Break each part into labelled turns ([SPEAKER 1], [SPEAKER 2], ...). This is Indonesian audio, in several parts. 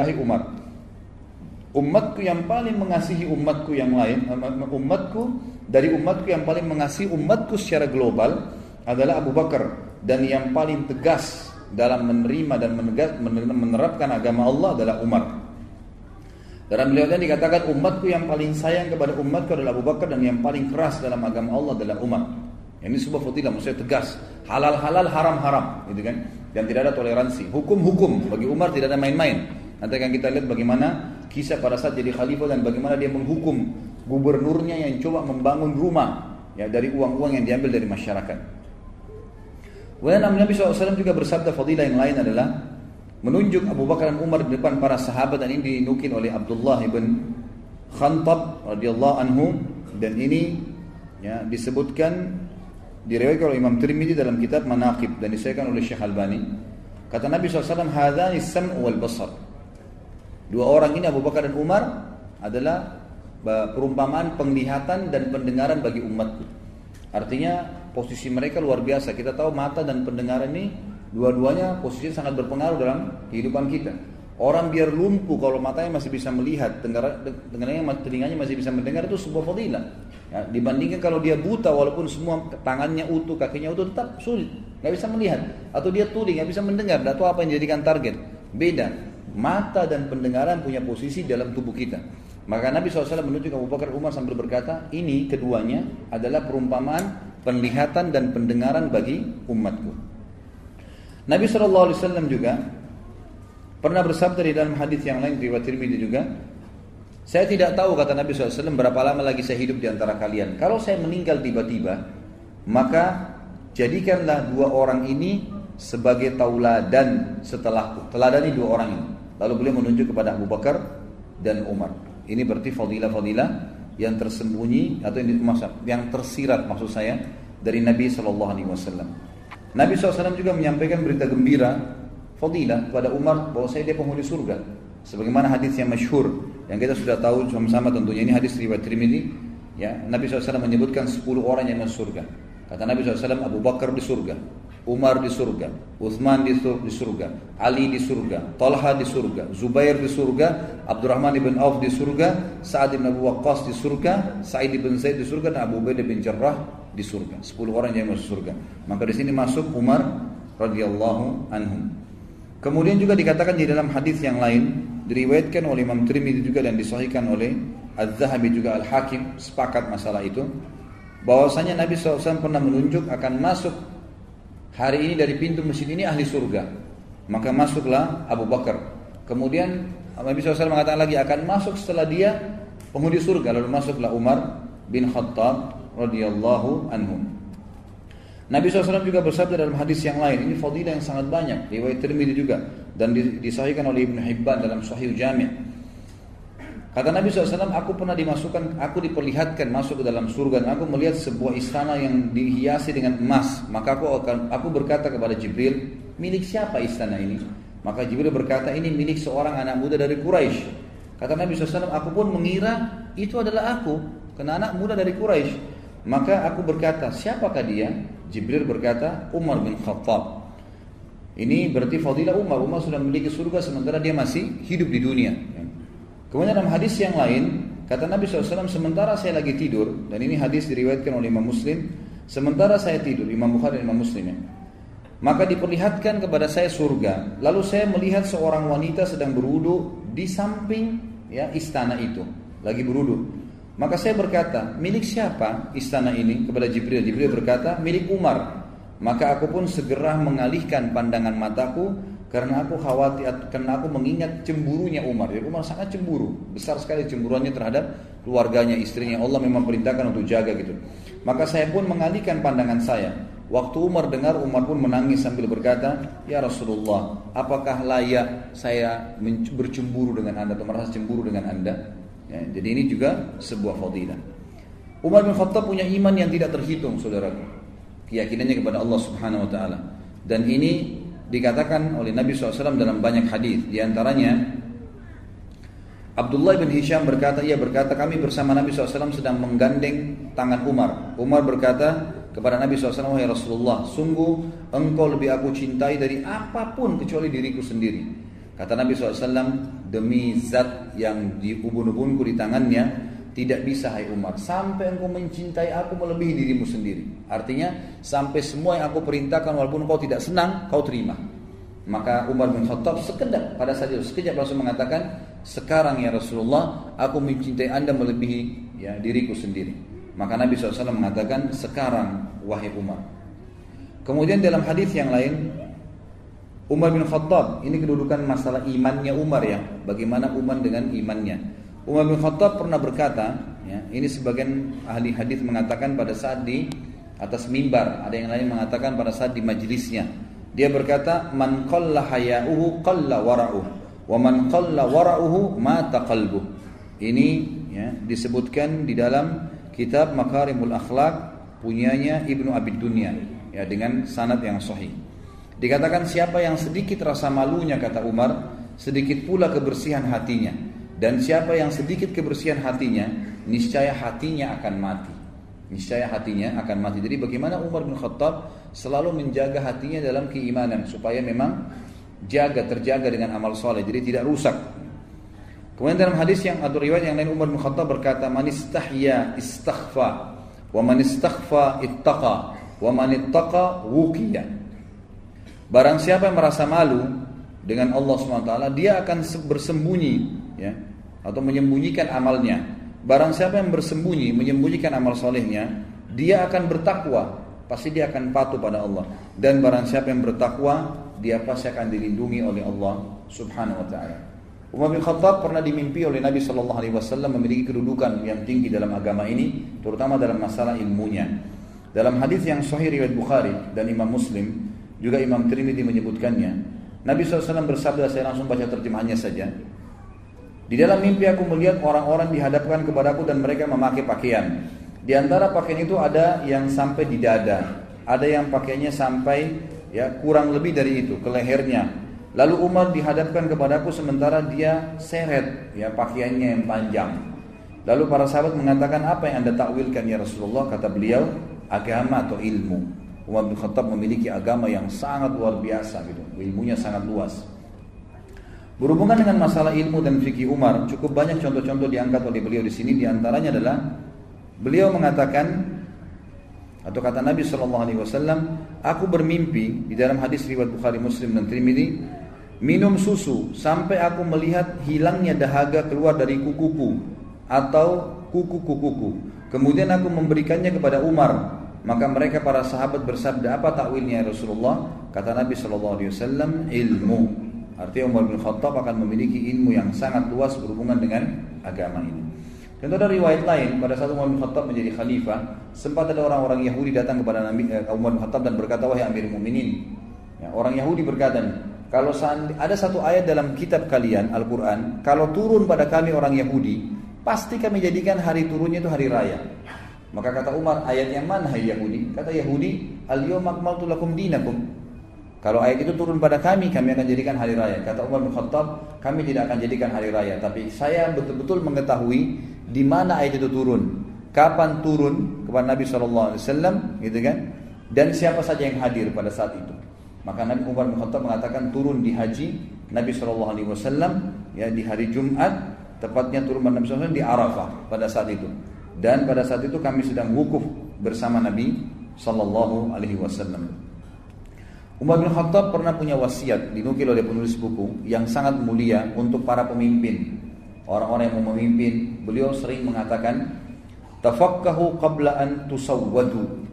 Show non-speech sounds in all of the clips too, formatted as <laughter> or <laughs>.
[SPEAKER 1] Fisabilillahi Umar. Umatku yang paling mengasihi umatku yang lain, umatku dari umatku yang paling mengasihi umatku secara global adalah Abu Bakar dan yang paling tegas dalam menerima dan menerapkan agama Allah adalah Umar. Dalam beliau tadi dikatakan umatku yang paling sayang kepada umatku adalah Abu Bakar dan yang paling keras dalam agama Allah adalah Umar. Ini sebuah fadilah maksudnya tegas. Halal halal haram haram, gitu kan? Dan tidak ada toleransi. Hukum hukum bagi Umar tidak ada main-main. Nanti akan kita lihat bagaimana kisah pada saat jadi khalifah dan bagaimana dia menghukum gubernurnya yang coba membangun rumah ya dari uang-uang yang diambil dari masyarakat. Kemudian Nabi SAW juga bersabda fadilah yang lain adalah menunjuk Abu Bakar dan Umar di depan para sahabat dan ini dinukil oleh Abdullah ibn Khantab radhiyallahu anhu dan ini ya disebutkan diriwayatkan oleh Imam Tirmidzi dalam kitab Manaqib dan disahkan oleh Syekh Albani. Kata Nabi SAW, hadani sam wal basar. Dua orang ini Abu Bakar dan Umar adalah perumpamaan penglihatan dan pendengaran bagi umatku. Artinya posisi mereka luar biasa. Kita tahu mata dan pendengaran ini dua-duanya posisi sangat berpengaruh dalam kehidupan kita. Orang biar lumpuh kalau matanya masih bisa melihat, dengarnya, telinganya masih bisa mendengar itu sebuah fadilah. Ya, dibandingkan kalau dia buta walaupun semua tangannya utuh, kakinya utuh tetap sulit, nggak bisa melihat. Atau dia tuli, nggak bisa mendengar, atau apa yang dijadikan target. Beda mata dan pendengaran punya posisi dalam tubuh kita. Maka Nabi SAW menunjuk Abu Bakar Umar sambil berkata, ini keduanya adalah perumpamaan penglihatan dan pendengaran bagi umatku. Nabi SAW juga pernah bersabda di dalam hadis yang lain riwayat Tirmidzi juga, saya tidak tahu kata Nabi SAW berapa lama lagi saya hidup di antara kalian. Kalau saya meninggal tiba-tiba, maka jadikanlah dua orang ini sebagai tauladan setelahku. Teladani dua orang ini. Lalu beliau menunjuk kepada Abu Bakar dan Umar. Ini berarti fadilah-fadilah yang tersembunyi atau yang, yang tersirat maksud saya dari Nabi Shallallahu Alaihi Wasallam. Nabi SAW juga menyampaikan berita gembira fadilah kepada Umar bahwa saya dia penghuni surga. Sebagaimana hadis yang masyhur yang kita sudah tahu sama-sama tentunya ini hadis riwayat Tirmidzi ya Nabi SAW menyebutkan 10 orang yang masuk surga. Kata Nabi SAW Abu Bakar di surga, Umar di surga, Uthman di surga, Ali di surga, Talha di surga, Zubair di surga, Abdurrahman ibn Auf di surga, Sa'ad ibn Abu Waqqas di surga, Sa'id ibn Zaid di surga dan Abu Ubaidah bin Jarrah di surga. Sepuluh orang yang masuk surga. Maka di sini masuk Umar radhiyallahu anhum. Kemudian juga dikatakan di dalam hadis yang lain diriwayatkan oleh Imam Tirmidzi juga dan disahihkan oleh Az-Zahabi juga Al-Hakim sepakat masalah itu bahwasanya Nabi SAW pernah menunjuk akan masuk hari ini dari pintu masjid ini ahli surga. Maka masuklah Abu Bakar. Kemudian Nabi SAW mengatakan lagi akan masuk setelah dia penghuni surga. Lalu masuklah Umar bin Khattab radhiyallahu anhu. Nabi SAW juga bersabda dalam hadis yang lain, ini fadilah yang sangat banyak, riwayat Tirmidzi juga dan disahihkan oleh Ibnu Hibban dalam Sahih Jami'. Kata Nabi SAW, aku pernah dimasukkan, aku diperlihatkan masuk ke dalam surga dan aku melihat sebuah istana yang dihiasi dengan emas. Maka aku akan, aku berkata kepada Jibril, milik siapa istana ini? Maka Jibril berkata, ini milik seorang anak muda dari Quraisy. Kata Nabi SAW, aku pun mengira itu adalah aku, karena anak muda dari Quraisy. Maka aku berkata, siapakah dia? Jibril berkata, Umar bin Khattab. Ini berarti fadilah Umar. Umar sudah memiliki surga sementara dia masih hidup di dunia. Kemudian dalam hadis yang lain, kata Nabi SAW, sementara saya lagi tidur, dan ini hadis diriwayatkan oleh Imam Muslim, sementara saya tidur, Imam Bukhari dan Imam Muslim ya, maka diperlihatkan kepada saya surga. Lalu saya melihat seorang wanita sedang berudu di samping ya istana itu, lagi berudu. Maka saya berkata, milik siapa istana ini? Kepada Jibril. Jibril berkata, milik Umar. Maka aku pun segera mengalihkan pandangan mataku karena aku khawatir, karena aku mengingat cemburunya Umar. Jadi Umar sangat cemburu, besar sekali cemburuannya terhadap keluarganya, istrinya. Allah memang perintahkan untuk jaga gitu. Maka saya pun mengalihkan pandangan saya. Waktu Umar dengar, Umar pun menangis sambil berkata, Ya Rasulullah, apakah layak saya bercemburu dengan anda atau merasa cemburu dengan anda? Ya, jadi ini juga sebuah fadilah. Umar bin Khattab punya iman yang tidak terhitung, saudaraku. Keyakinannya kepada Allah Subhanahu Wa Taala. Dan ini dikatakan oleh Nabi SAW dalam banyak hadis. Di antaranya Abdullah bin Hisham berkata, ia berkata kami bersama Nabi SAW sedang menggandeng tangan Umar. Umar berkata kepada Nabi SAW, ya Rasulullah, sungguh engkau lebih aku cintai dari apa pun kecuali diriku sendiri. Kata Nabi SAW, demi zat yang di ubun-ubunku di tangannya, tidak bisa hai Umar sampai engkau mencintai aku melebihi dirimu sendiri. Artinya sampai semua yang aku perintahkan walaupun kau tidak senang, kau terima. Maka Umar bin Khattab sekedap pada saat itu sekejap langsung mengatakan, sekarang ya Rasulullah, aku mencintai anda melebihi ya diriku sendiri. Maka Nabi SAW mengatakan, sekarang wahai Umar. Kemudian dalam hadis yang lain, Umar bin Khattab, ini kedudukan masalah imannya Umar ya, bagaimana Umar dengan imannya. Umar bin Khattab pernah berkata, ya, ini sebagian ahli hadis mengatakan pada saat di atas mimbar, ada yang lain mengatakan pada saat di majelisnya. Dia berkata, "Man qalla haya'uhu qalla wara'uhu, wa man qalla wara'uhu mata qalbuh." Ini ya, disebutkan di dalam kitab Makarimul Akhlak punyanya Ibnu Abi Dunya ya dengan sanad yang sahih. Dikatakan siapa yang sedikit rasa malunya kata Umar, sedikit pula kebersihan hatinya. Dan siapa yang sedikit kebersihan hatinya, niscaya hatinya akan mati. Niscaya hatinya akan mati. Jadi bagaimana Umar bin Khattab selalu menjaga hatinya dalam keimanan supaya memang jaga terjaga dengan amal soleh jadi tidak rusak. Kemudian dalam hadis yang atau riwayat yang lain Umar bin Khattab berkata, "Man istahya istaghfa, wa man istaghfa ittaqa, wa man ittaqa wuqiya." Barang siapa yang merasa malu dengan Allah SWT, dia akan bersembunyi ya, atau menyembunyikan amalnya. Barang siapa yang bersembunyi, menyembunyikan amal solehnya, dia akan bertakwa, pasti dia akan patuh pada Allah. Dan barang siapa yang bertakwa, dia pasti akan dilindungi oleh Allah Subhanahu wa taala. Umar bin Khattab pernah dimimpi oleh Nabi Shallallahu Alaihi Wasallam memiliki kedudukan yang tinggi dalam agama ini, terutama dalam masalah ilmunya. Dalam hadis yang sahih riwayat Bukhari dan Imam Muslim, juga Imam Tirmidzi menyebutkannya. Nabi SAW bersabda, saya langsung baca terjemahannya saja. Di dalam mimpi aku melihat orang-orang dihadapkan kepadaku dan mereka memakai pakaian. Di antara pakaian itu ada yang sampai di dada, ada yang pakaiannya sampai ya kurang lebih dari itu ke lehernya. Lalu Umar dihadapkan kepadaku sementara dia seret ya pakaiannya yang panjang. Lalu para sahabat mengatakan apa yang anda takwilkan ya Rasulullah? Kata beliau agama atau ilmu. Umar bin Khattab memiliki agama yang sangat luar biasa gitu, ilmunya sangat luas. Berhubungan dengan masalah ilmu dan fikih Umar, cukup banyak contoh-contoh diangkat oleh beliau di sini. Di antaranya adalah beliau mengatakan atau kata Nabi Shallallahu Alaihi Wasallam, aku bermimpi di dalam hadis riwayat Bukhari Muslim dan Trimidi, minum susu sampai aku melihat hilangnya dahaga keluar dari kukuku atau kuku-kukuku. Kemudian aku memberikannya kepada Umar. Maka mereka para sahabat bersabda apa takwilnya ya Rasulullah? Kata Nabi Shallallahu Alaihi Wasallam, ilmu. Artinya Umar bin Khattab akan memiliki ilmu yang sangat luas berhubungan dengan agama ini. Tentu ada riwayat lain pada saat Umar bin Khattab menjadi khalifah, sempat ada orang-orang Yahudi datang kepada Nabi eh, Umar bin Khattab dan berkata wahai Amir Mukminin. Ya, orang Yahudi berkata, kalau ada satu ayat dalam kitab kalian Al-Quran, kalau turun pada kami orang Yahudi, pasti kami jadikan hari turunnya itu hari raya. Maka kata Umar, ayat yang mana hai Yahudi? Kata Yahudi, al-yawma lakum dinakum. Kalau ayat itu turun pada kami, kami akan jadikan hari raya. Kata Umar bin Khattab, kami tidak akan jadikan hari raya. Tapi saya betul-betul mengetahui di mana ayat itu turun. Kapan turun kepada Nabi SAW, gitu kan? Dan siapa saja yang hadir pada saat itu. Maka Nabi Umar bin Khattab mengatakan turun di haji Nabi SAW ya di hari Jumat tepatnya turun pada Nabi SAW di Arafah pada saat itu. Dan pada saat itu kami sedang wukuf bersama Nabi Sallallahu Alaihi Wasallam. Umar bin Khattab pernah punya wasiat dinukil oleh penulis buku yang sangat mulia untuk para pemimpin. Orang-orang yang mau memimpin, beliau sering mengatakan, "Tafakkahu qabla an tusawwadu."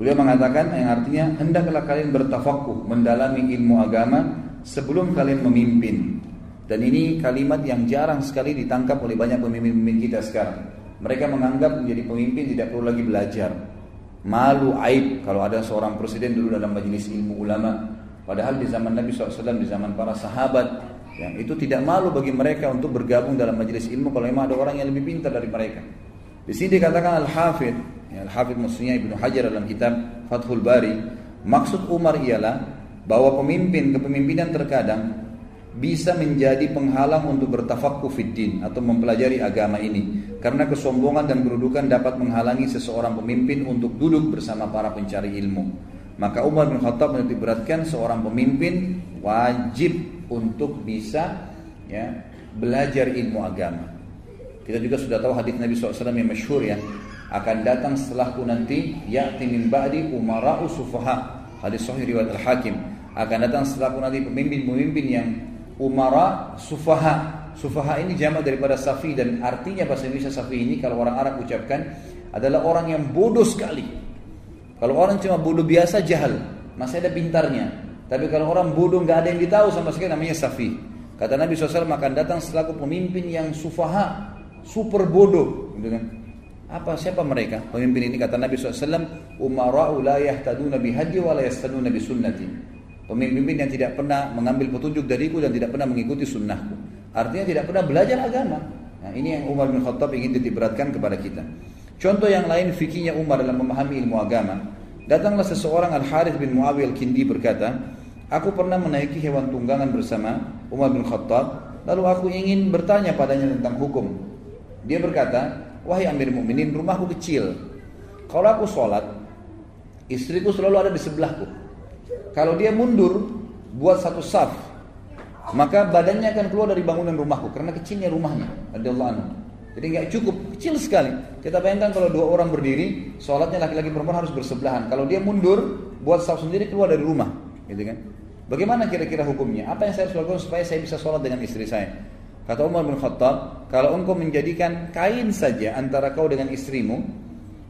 [SPEAKER 1] Beliau mengatakan yang artinya hendaklah kalian bertafakkuh, mendalami ilmu agama sebelum kalian memimpin. Dan ini kalimat yang jarang sekali ditangkap oleh banyak pemimpin-pemimpin kita sekarang. Mereka menganggap menjadi pemimpin tidak perlu lagi belajar malu aib. Kalau ada seorang presiden dulu dalam majelis ilmu ulama padahal di zaman Nabi SAW di zaman para sahabat yang itu tidak malu bagi mereka untuk bergabung dalam majelis ilmu kalau memang ada orang yang lebih pintar dari mereka. Di sini dikatakan al-hafid ya, al-hafid maksudnya Ibnu Hajar dalam kitab Fathul Bari maksud Umar ialah bahwa pemimpin kepemimpinan terkadang bisa menjadi penghalang untuk bertafakku fiddin atau mempelajari agama ini karena kesombongan dan kedudukan dapat menghalangi seseorang pemimpin untuk duduk bersama para pencari ilmu. Maka Umar bin Khattab menitik beratkan seorang pemimpin wajib untuk bisa ya belajar ilmu agama. Kita juga sudah tahu hadis Nabi SAW yang masyhur ya akan datang setelahku nanti ya'ti min ba'di umara'u sufaha. Hadis sahih riwayat al-hakim. Akan datang setelahku nanti pemimpin-pemimpin yang umara sufaha sufaha ini jamak daripada safi dan artinya bahasa Indonesia safi ini kalau orang Arab ucapkan adalah orang yang bodoh sekali kalau orang cuma bodoh biasa jahal masih ada pintarnya tapi kalau orang bodoh nggak ada yang ditahu sama sekali namanya safi kata Nabi SAW akan datang setelahku pemimpin yang sufaha super bodoh gitu kan apa siapa mereka? Pemimpin ini kata Nabi SAW, umara'u la yahtaduna bihadi wa la yastaduna bisunnati. Pemimpin yang tidak pernah mengambil petunjuk dariku dan tidak pernah mengikuti sunnahku. Artinya tidak pernah belajar agama. Nah, ini yang Umar bin Khattab ingin ditiberatkan kepada kita. Contoh yang lain fikihnya Umar dalam memahami ilmu agama. Datanglah seseorang Al-Harith bin Muawiyah Al-Kindi berkata, Aku pernah menaiki hewan tunggangan bersama Umar bin Khattab, lalu aku ingin bertanya padanya tentang hukum. Dia berkata, Wahai Amir Mukminin, rumahku kecil. Kalau aku sholat, istriku selalu ada di sebelahku. Kalau dia mundur, buat satu saf, maka badannya akan keluar dari bangunan rumahku karena kecilnya rumahnya. Radhiyallahu anhu. Jadi nggak cukup, kecil sekali. Kita bayangkan kalau dua orang berdiri, sholatnya laki-laki perempuan harus bersebelahan. Kalau dia mundur, buat saf sendiri keluar dari rumah, gitu kan? Bagaimana kira-kira hukumnya? Apa yang saya harus lakukan supaya saya bisa sholat dengan istri saya? Kata Umar bin Khattab, kalau engkau menjadikan kain saja antara kau dengan istrimu,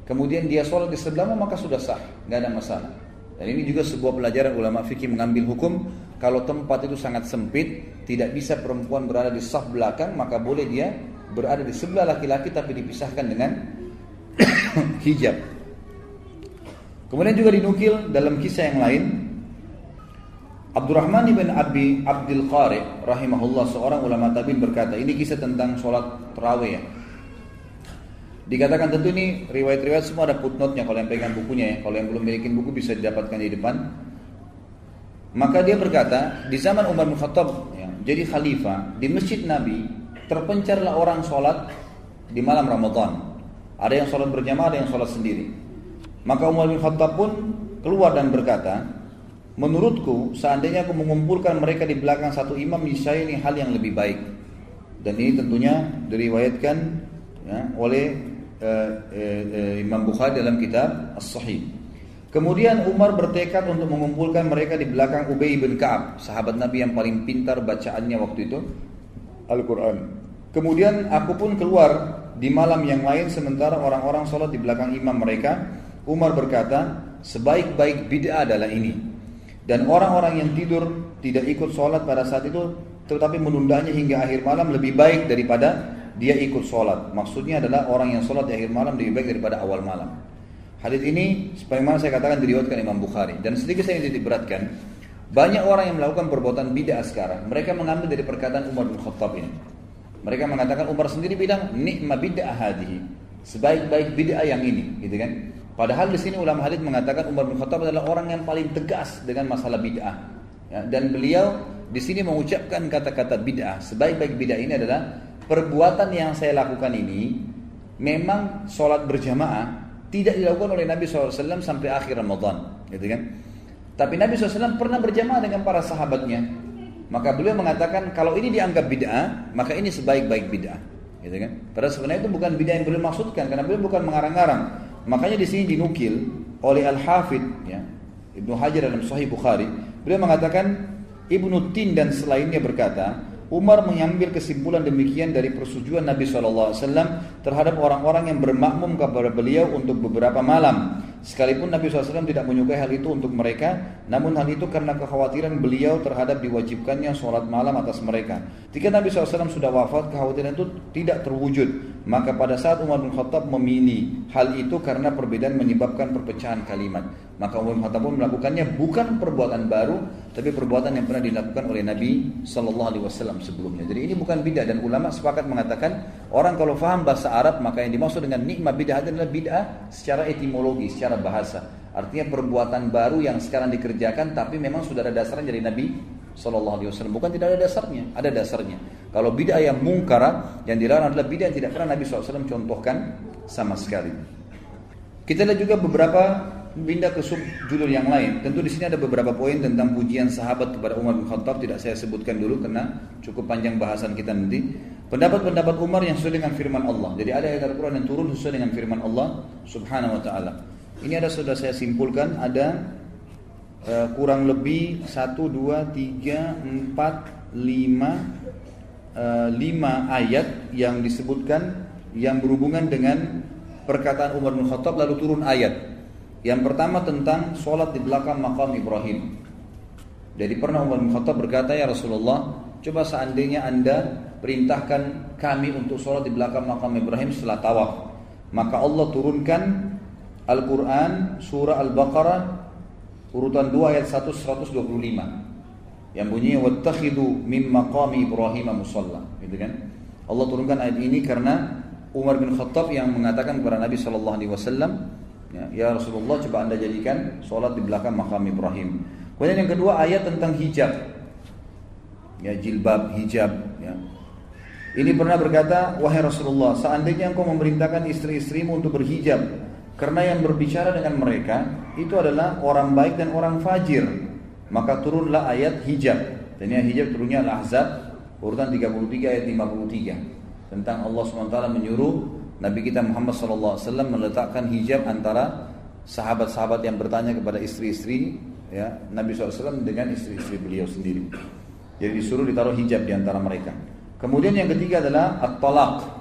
[SPEAKER 1] kemudian dia sholat di sebelahmu maka sudah sah, nggak ada masalah. Dan ini juga sebuah pelajaran ulama fikih mengambil hukum kalau tempat itu sangat sempit, tidak bisa perempuan berada di saf belakang, maka boleh dia berada di sebelah laki-laki tapi dipisahkan dengan <coughs> hijab. Kemudian juga dinukil dalam kisah yang lain Abdurrahman bin Abi Abdul Qari rahimahullah seorang ulama tabi'in berkata, ini kisah tentang sholat terawih ya. Dikatakan tentu ini riwayat-riwayat semua ada footnote-nya kalau yang pegang bukunya ya. Kalau yang belum milikin buku bisa didapatkan di depan. Maka dia berkata, di zaman Umar bin Khattab ya, jadi khalifah di masjid Nabi terpencarlah orang sholat di malam Ramadan. Ada yang sholat berjamaah, ada yang sholat sendiri. Maka Umar bin Khattab pun keluar dan berkata, Menurutku, seandainya aku mengumpulkan mereka di belakang satu imam, niscaya ini hal yang lebih baik. Dan ini tentunya diriwayatkan ya, oleh Imam Bukhari dalam kitab As-Sahih. Kemudian Umar bertekad untuk mengumpulkan mereka di belakang Ubay bin Ka'ab, sahabat Nabi yang paling pintar bacaannya waktu itu Al-Quran. Kemudian aku pun keluar di malam yang lain sementara orang-orang sholat di belakang imam mereka. Umar berkata, sebaik-baik bid'ah adalah ini. Dan orang-orang yang tidur tidak ikut sholat pada saat itu tetapi menundanya hingga akhir malam lebih baik daripada dia ikut sholat. Maksudnya adalah orang yang sholat di akhir malam lebih baik daripada awal malam. Hadis ini sebagaimana saya katakan diriwayatkan Imam Bukhari dan sedikit saya ingin beratkan banyak orang yang melakukan perbuatan bid'ah sekarang. Mereka mengambil dari perkataan Umar bin Khattab ini. Mereka mengatakan Umar sendiri bilang nikma bid'ah hadihi. Sebaik-baik bid'ah yang ini, gitu kan? Padahal di sini ulama hadis mengatakan Umar bin Khattab adalah orang yang paling tegas dengan masalah bid'ah. Ya, dan beliau di sini mengucapkan kata-kata bid'ah. Sebaik-baik bid'ah ini adalah perbuatan yang saya lakukan ini memang sholat berjamaah tidak dilakukan oleh Nabi SAW sampai akhir Ramadan, gitu kan? Tapi Nabi SAW pernah berjamaah dengan para sahabatnya. Maka beliau mengatakan kalau ini dianggap bid'ah, maka ini sebaik-baik bid'ah, gitu kan? Padahal sebenarnya itu bukan bid'ah yang beliau maksudkan karena beliau bukan mengarang-arang. Makanya di sini dinukil oleh Al-Hafidh ya, Ibnu Hajar dalam Sahih Bukhari, beliau mengatakan Ibnu Tin dan selainnya berkata, Umar mengambil kesimpulan demikian dari persetujuan Nabi SAW terhadap orang-orang yang bermakmum kepada beliau untuk beberapa malam. Sekalipun Nabi SAW tidak menyukai hal itu untuk mereka, namun hal itu karena kekhawatiran beliau terhadap diwajibkannya sholat malam atas mereka. Jika Nabi SAW sudah wafat, kekhawatiran itu tidak terwujud. Maka pada saat Umar bin Khattab memilih hal itu karena perbedaan menyebabkan perpecahan kalimat. Maka Umar bin Khattab pun melakukannya bukan perbuatan baru, tapi perbuatan yang pernah dilakukan oleh Nabi Wasallam sebelumnya. Jadi ini bukan bidah dan ulama sepakat mengatakan orang kalau faham bahasa Arab maka yang dimaksud dengan nikmat bidah adalah bidah secara etimologi, secara bahasa. Artinya perbuatan baru yang sekarang dikerjakan tapi memang sudah ada dasarnya dari Nabi Sallallahu Alaihi Wasallam. Bukan tidak ada dasarnya, ada dasarnya. Kalau bidah yang mungkara yang dilarang adalah bidah yang tidak pernah Nabi SAW contohkan sama sekali. Kita lihat juga beberapa pindah ke sub judul yang lain. Tentu di sini ada beberapa poin tentang pujian sahabat kepada Umar bin Khattab tidak saya sebutkan dulu karena cukup panjang bahasan kita nanti. Pendapat-pendapat Umar yang sesuai dengan firman Allah. Jadi ada ayat Al-Quran yang turun sesuai dengan firman Allah Subhanahu Wa Taala. Ini ada sudah saya simpulkan ada uh, kurang lebih satu dua tiga empat lima uh, lima ayat yang disebutkan yang berhubungan dengan perkataan Umar bin Khattab lalu turun ayat. Yang pertama tentang sholat di belakang makam Ibrahim. Jadi pernah Umar bin Khattab berkata ya Rasulullah, coba seandainya anda perintahkan kami untuk sholat di belakang makam Ibrahim setelah tawaf, maka Allah turunkan Al-Quran surah Al-Baqarah urutan 2 ayat 1 125 yang bunyinya wattakhidu min maqami Ibrahim musalla. Gitu kan? Allah turunkan ayat ini karena Umar bin Khattab yang mengatakan kepada Nabi Shallallahu Alaihi Wasallam ya, ya Rasulullah coba anda jadikan sholat di belakang makam Ibrahim kemudian yang kedua ayat tentang hijab ya jilbab hijab ya ini pernah berkata wahai Rasulullah seandainya engkau memerintahkan istri-istrimu untuk berhijab karena yang berbicara dengan mereka itu adalah orang baik dan orang fajir. Maka turunlah ayat hijab. Dan yang hijab turunnya Al-Ahzab urutan 33 ayat 53 tentang Allah SWT menyuruh Nabi kita Muhammad SAW meletakkan hijab antara sahabat-sahabat yang bertanya kepada istri-istri ya Nabi SAW dengan istri-istri beliau sendiri. Jadi disuruh ditaruh hijab di antara mereka. Kemudian yang ketiga adalah at-talaq.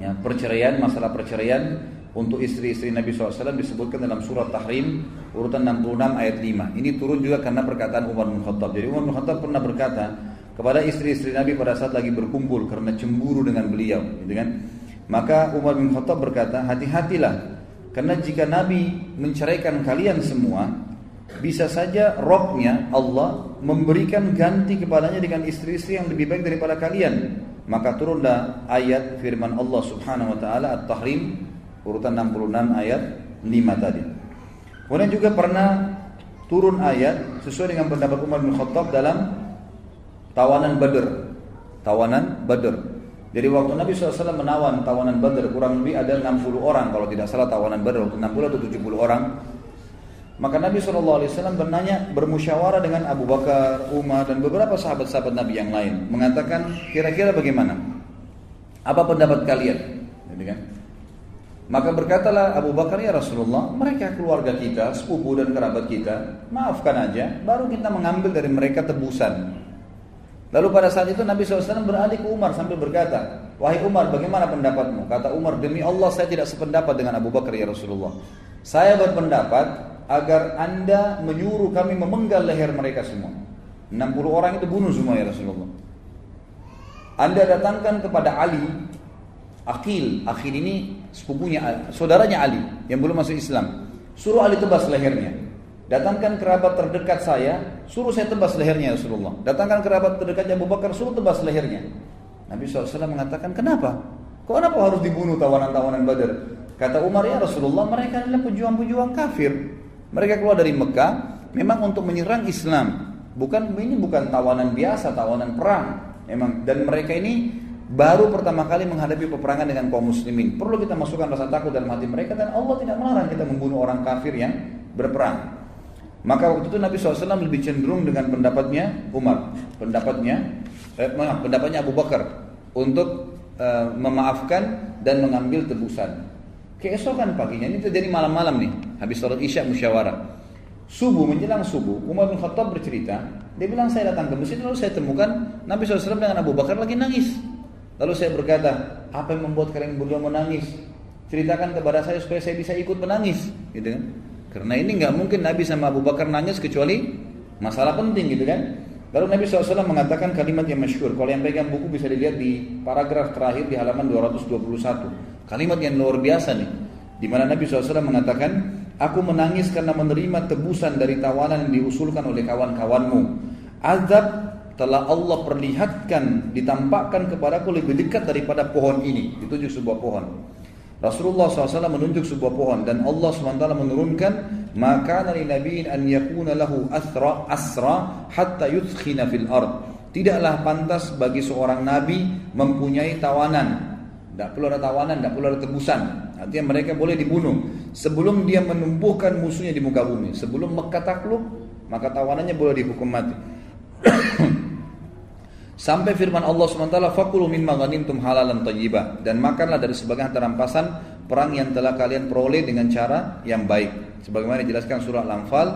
[SPEAKER 1] Ya, perceraian, masalah perceraian untuk istri-istri Nabi SAW disebutkan dalam surat Tahrim urutan 66 ayat 5. Ini turun juga karena perkataan Umar bin Khattab. Jadi Umar bin Khattab pernah berkata kepada istri-istri Nabi pada saat lagi berkumpul karena cemburu dengan beliau, gitu kan? Maka Umar bin Khattab berkata, "Hati-hatilah karena jika Nabi menceraikan kalian semua, bisa saja rohnya Allah memberikan ganti kepadanya dengan istri-istri yang lebih baik daripada kalian." Maka turunlah ayat firman Allah Subhanahu wa taala At-Tahrim urutan 66 ayat 5 tadi. Kemudian juga pernah turun ayat sesuai dengan pendapat Umar bin Khattab dalam tawanan Badr. Tawanan Badr. Jadi waktu Nabi SAW menawan tawanan Badr kurang lebih ada 60 orang kalau tidak salah tawanan Badr waktu 60 atau 70 orang. Maka Nabi SAW bernanya, bermusyawarah dengan Abu Bakar, Umar dan beberapa sahabat-sahabat Nabi yang lain, mengatakan kira-kira bagaimana? Apa pendapat kalian? Kan? Maka berkatalah Abu Bakar ya Rasulullah, mereka keluarga kita, sepupu dan kerabat kita, maafkan aja, baru kita mengambil dari mereka tebusan. Lalu pada saat itu Nabi SAW beralih ke Umar sambil berkata, Wahai Umar bagaimana pendapatmu? Kata Umar, demi Allah saya tidak sependapat dengan Abu Bakar ya Rasulullah. Saya berpendapat agar anda menyuruh kami memenggal leher mereka semua. 60 orang itu bunuh semua ya Rasulullah. Anda datangkan kepada Ali Akil, Akil ini sepupunya, saudaranya Ali yang belum masuk Islam. Suruh Ali tebas lehernya. Datangkan kerabat terdekat saya, suruh saya tebas lehernya Rasulullah. Datangkan kerabat terdekatnya Abu Bakar, suruh tebas lehernya. Nabi SAW mengatakan, kenapa? Kok kenapa harus dibunuh tawanan-tawanan Badar? Kata Umar, ya Rasulullah, mereka adalah pejuang-pejuang kafir. Mereka keluar dari Mekah, memang untuk menyerang Islam. Bukan ini bukan tawanan biasa, tawanan perang. Memang dan mereka ini baru pertama kali menghadapi peperangan dengan kaum muslimin. Perlu kita masukkan rasa takut dalam hati mereka dan Allah tidak melarang kita membunuh orang kafir yang berperang. Maka waktu itu Nabi SAW lebih cenderung dengan pendapatnya Umar, pendapatnya, eh, maaf, pendapatnya Abu Bakar untuk eh, memaafkan dan mengambil tebusan. Keesokan paginya ini terjadi malam-malam nih, habis sholat isya musyawarah. Subuh menjelang subuh, Umar bin Khattab bercerita, dia bilang saya datang ke masjid lalu saya temukan Nabi SAW dengan Abu Bakar lagi nangis. Lalu saya berkata, apa yang membuat kalian berdua menangis? Ceritakan kepada saya supaya saya bisa ikut menangis, gitu kan? Karena ini nggak mungkin Nabi sama Abu Bakar nangis kecuali masalah penting, gitu kan? Lalu Nabi SAW mengatakan kalimat yang masyhur. Kalau yang pegang buku bisa dilihat di paragraf terakhir di halaman 221. Kalimat yang luar biasa nih. Di mana Nabi SAW mengatakan, Aku menangis karena menerima tebusan dari tawanan yang diusulkan oleh kawan-kawanmu. Azab telah Allah perlihatkan, ditampakkan kepadaku lebih dekat daripada pohon ini. Ditunjuk sebuah pohon. Rasulullah SAW menunjuk sebuah pohon dan Allah SWT menurunkan maka nabi nabiin an yakuna lahu asra asra hatta yudkhina fil ard. Tidaklah pantas bagi seorang nabi mempunyai tawanan. Tidak perlu ada tawanan, tidak perlu ada tebusan. Artinya mereka boleh dibunuh sebelum dia menumbuhkan musuhnya di muka bumi. Sebelum Mekah takluk, maka tawanannya boleh dihukum mati. Sampai firman Allah SWT, Fakulu mimma ghanimtum halalan tayyibah. Dan makanlah dari sebagian terampasan perang yang telah kalian peroleh dengan cara yang baik. Sebagaimana dijelaskan surah Al-Anfal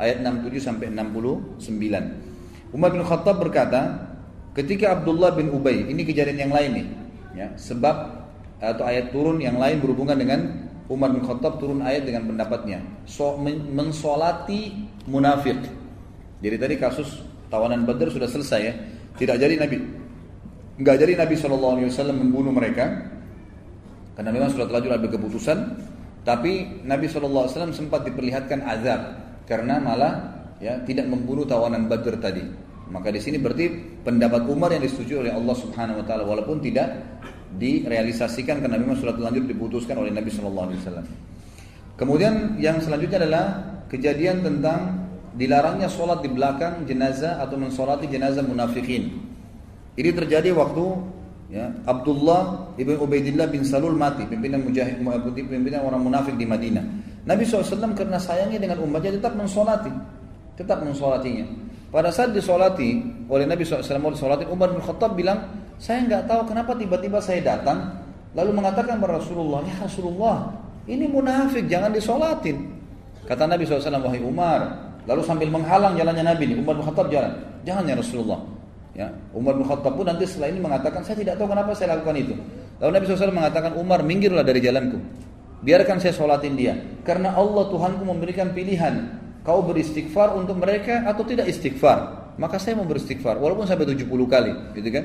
[SPEAKER 1] ayat 67 sampai 69. Umar bin Khattab berkata, ketika Abdullah bin Ubay, ini kejadian yang lain nih, ya, sebab atau ayat turun yang lain berhubungan dengan Umar bin Khattab turun ayat dengan pendapatnya, so, mensolati munafik. Jadi tadi kasus tawanan Badar sudah selesai ya. Tidak jadi Nabi nggak jadi Nabi SAW membunuh mereka karena memang sudah telah ada keputusan. Tapi Nabi SAW sempat diperlihatkan azab karena malah ya tidak membunuh tawanan Badr tadi. Maka di sini berarti pendapat Umar yang disetujui oleh Allah Subhanahu Wa Taala walaupun tidak direalisasikan karena memang sudah terlanjur diputuskan oleh Nabi SAW. Kemudian yang selanjutnya adalah kejadian tentang dilarangnya sholat di belakang jenazah atau mensolati jenazah munafikin. Ini terjadi waktu ya, Abdullah ibn Ubaidillah bin Salul mati, pimpinan mujahid, pimpinan orang munafik di Madinah. Nabi SAW karena sayangnya dengan umatnya tetap mensolati, tetap mensolatinya. Pada saat disolati oleh Nabi SAW mau disolatin, Umar bin Khattab bilang, saya nggak tahu kenapa tiba-tiba saya datang, lalu mengatakan kepada Rasulullah, ya Rasulullah, ini munafik, jangan disolatin. Kata Nabi SAW, wahai Umar, Lalu sambil menghalang jalannya Nabi ini, Umar bin Khattab jalan. Jangan ya Rasulullah. Ya, Umar bin Khattab pun nanti setelah ini mengatakan, saya tidak tahu kenapa saya lakukan itu. Lalu Nabi SAW mengatakan, Umar minggirlah dari jalanku. Biarkan saya sholatin dia. Karena Allah Tuhanku memberikan pilihan. Kau beristighfar untuk mereka atau tidak istighfar. Maka saya mau beristighfar. Walaupun sampai 70 kali. Gitu kan.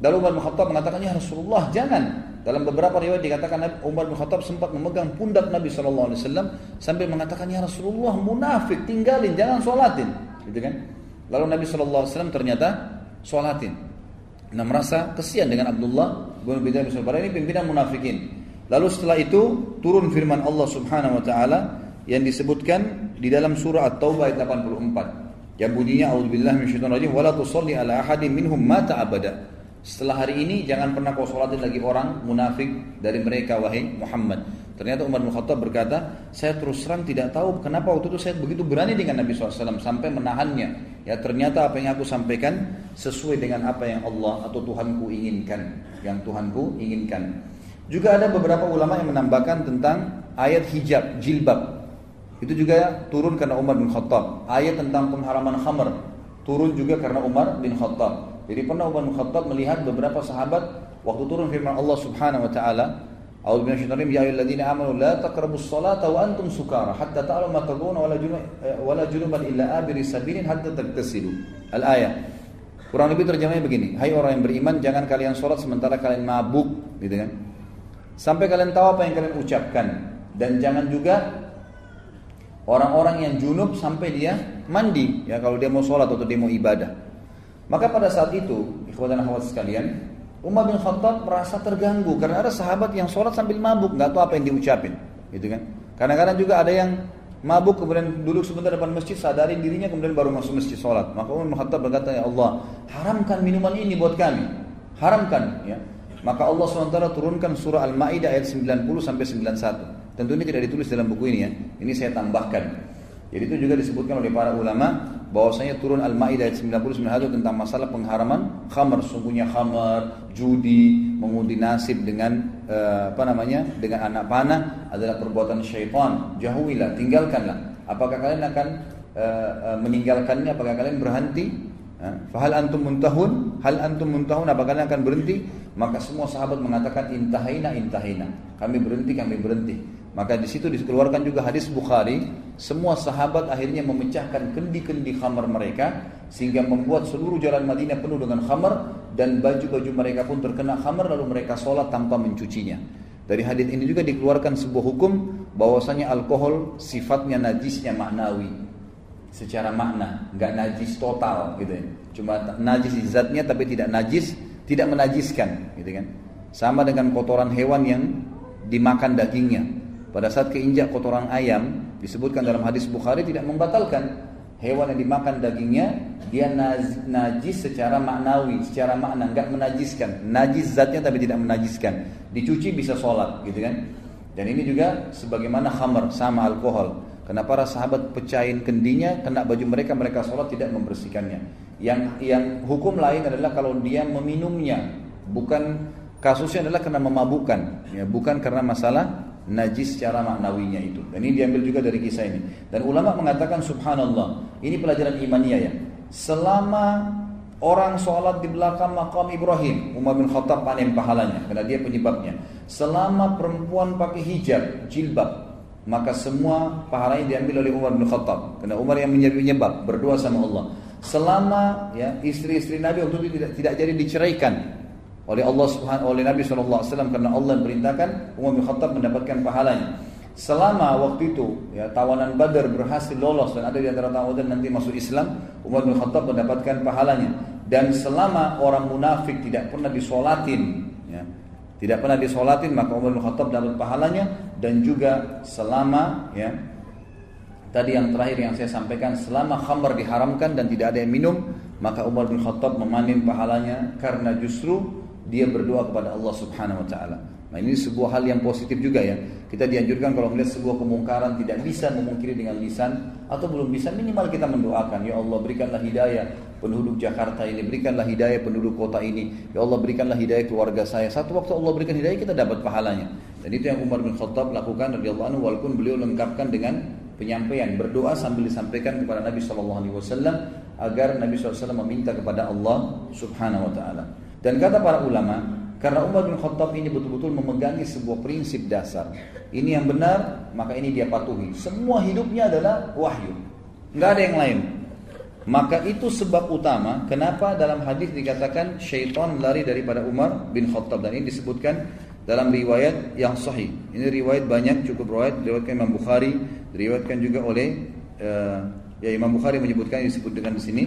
[SPEAKER 1] Lalu Umar bin Khattab mengatakan, ya Rasulullah jangan. Dalam beberapa riwayat dikatakan Umar bin Khattab sempat memegang pundak Nabi SAW sampai mengatakan, ya Rasulullah munafik, tinggalin, jangan sholatin. Gitu kan? Lalu Nabi SAW ternyata sholatin. Nah merasa kesian dengan Abdullah bin Bidar bin ini pimpinan munafikin. Lalu setelah itu turun firman Allah Subhanahu wa taala yang disebutkan di dalam surah At-Taubah ayat 84 yang bunyinya a'udzubillahi minasyaitonir rajim wala tusalli ala ahadin minhum mata abada setelah hari ini jangan pernah kau sholatin lagi orang munafik dari mereka wahai Muhammad. Ternyata Umar bin Khattab berkata, saya terus terang tidak tahu kenapa waktu itu saya begitu berani dengan Nabi SAW sampai menahannya. Ya ternyata apa yang aku sampaikan sesuai dengan apa yang Allah atau Tuhanku inginkan, yang Tuhanku inginkan. Juga ada beberapa ulama yang menambahkan tentang ayat hijab, jilbab. Itu juga turun karena Umar bin Khattab. Ayat tentang pengharaman khamr turun juga karena Umar bin Khattab. Jadi pernah Umar bin Khattab melihat beberapa sahabat waktu turun firman Allah Subhanahu wa taala, A'udzu billahi minasyaitonir ya ayyuhalladzina amanu la taqrabus salata wa antum sukara hatta ta'lamu ma taquluna wala junub wala junuban illa abiri sabilin hatta tagtasilu. Al-ayah. Kurang lebih terjemahnya begini, hai orang yang beriman jangan kalian sholat sementara kalian mabuk, gitu kan? Sampai kalian tahu apa yang kalian ucapkan dan jangan juga orang-orang yang junub sampai dia mandi ya kalau dia mau sholat atau dia mau ibadah. Maka pada saat itu, ikhwan dan akhwat sekalian, Umar bin Khattab merasa terganggu karena ada sahabat yang sholat sambil mabuk, nggak tahu apa yang diucapin, gitu kan? Kadang-kadang juga ada yang mabuk kemudian duduk sebentar depan masjid, sadarin dirinya kemudian baru masuk masjid sholat. Maka Umar bin Khattab berkata, ya Allah, haramkan minuman ini buat kami, haramkan, ya. Maka Allah SWT turunkan surah Al-Ma'idah ayat 90 sampai 91. Tentu ini tidak ditulis dalam buku ini ya. Ini saya tambahkan. Jadi itu juga disebutkan oleh para ulama bahwasanya turun Al-Maidah ayat 99 tentang masalah pengharaman khamar sungguhnya khamar, judi, mengundi nasib dengan uh, apa namanya? dengan anak panah adalah perbuatan syaitan. Jauhilah, tinggalkanlah. Apakah kalian akan uh, uh, meninggalkannya? Apakah kalian berhenti? Fahal antum muntahun? Hal antum muntahun? Apakah kalian akan berhenti? Maka semua sahabat mengatakan intahina intahina. Kami berhenti, kami berhenti. Maka di situ dikeluarkan juga hadis Bukhari, semua sahabat akhirnya memecahkan kendi-kendi khamar mereka sehingga membuat seluruh jalan Madinah penuh dengan khamar dan baju-baju mereka pun terkena khamar lalu mereka sholat tanpa mencucinya. Dari hadis ini juga dikeluarkan sebuah hukum bahwasanya alkohol sifatnya najisnya maknawi secara makna, nggak najis total gitu ya. Cuma najis zatnya tapi tidak najis, tidak menajiskan gitu kan. Sama dengan kotoran hewan yang dimakan dagingnya pada saat keinjak kotoran ayam disebutkan dalam hadis Bukhari tidak membatalkan hewan yang dimakan dagingnya dia najis secara maknawi, secara makna nggak menajiskan. Najis zatnya tapi tidak menajiskan. Dicuci bisa sholat, gitu kan? Dan ini juga sebagaimana khamar sama alkohol. Karena para sahabat pecahin kendinya, kena baju mereka, mereka sholat tidak membersihkannya. Yang yang hukum lain adalah kalau dia meminumnya, bukan kasusnya adalah karena memabukkan, ya bukan karena masalah najis secara maknawinya itu. Dan ini diambil juga dari kisah ini. Dan ulama mengatakan subhanallah, ini pelajaran imania ya. Selama orang sholat di belakang makam Ibrahim, Umar bin Khattab panen pahalanya karena dia penyebabnya. Selama perempuan pakai hijab, jilbab, maka semua pahalanya diambil oleh Umar bin Khattab karena Umar yang menyebab berdoa sama Allah. Selama ya istri-istri Nabi waktu itu tidak tidak jadi diceraikan, oleh Allah Subhanahu oleh Nabi SAW karena Allah yang perintahkan Umar bin Khattab mendapatkan pahalanya. Selama waktu itu ya tawanan Badar berhasil lolos dan ada di antara tawanan nanti masuk Islam, Umar bin Khattab mendapatkan pahalanya. Dan selama orang munafik tidak pernah disolatin, ya, tidak pernah disolatin maka Umar bin Khattab dapat pahalanya dan juga selama ya tadi yang terakhir yang saya sampaikan selama khamar diharamkan dan tidak ada yang minum maka Umar bin Khattab memanen pahalanya karena justru dia berdoa kepada Allah Subhanahu wa taala. Nah, ini sebuah hal yang positif juga ya. Kita dianjurkan kalau melihat sebuah kemungkaran tidak bisa memungkiri dengan lisan atau belum bisa minimal kita mendoakan, ya Allah berikanlah hidayah penduduk Jakarta ini, berikanlah hidayah penduduk kota ini. Ya Allah berikanlah hidayah keluarga saya. Satu waktu Allah berikan hidayah kita dapat pahalanya. Dan itu yang Umar bin Khattab lakukan radhiyallahu anhu walaupun beliau lengkapkan dengan penyampaian berdoa sambil disampaikan kepada Nabi sallallahu alaihi wasallam agar Nabi SAW meminta kepada Allah Subhanahu wa taala. Dan kata para ulama, karena Umar bin Khattab ini betul-betul memegangi sebuah prinsip dasar. Ini yang benar, maka ini dia patuhi. Semua hidupnya adalah wahyu. Nggak ada yang lain. Maka itu sebab utama kenapa dalam hadis dikatakan syaitan lari daripada Umar bin Khattab dan ini disebutkan dalam riwayat yang sahih. Ini riwayat banyak cukup riwayat diriwayatkan Imam Bukhari, diriwayatkan juga oleh uh, ya Imam Bukhari menyebutkan disebut dengan di sini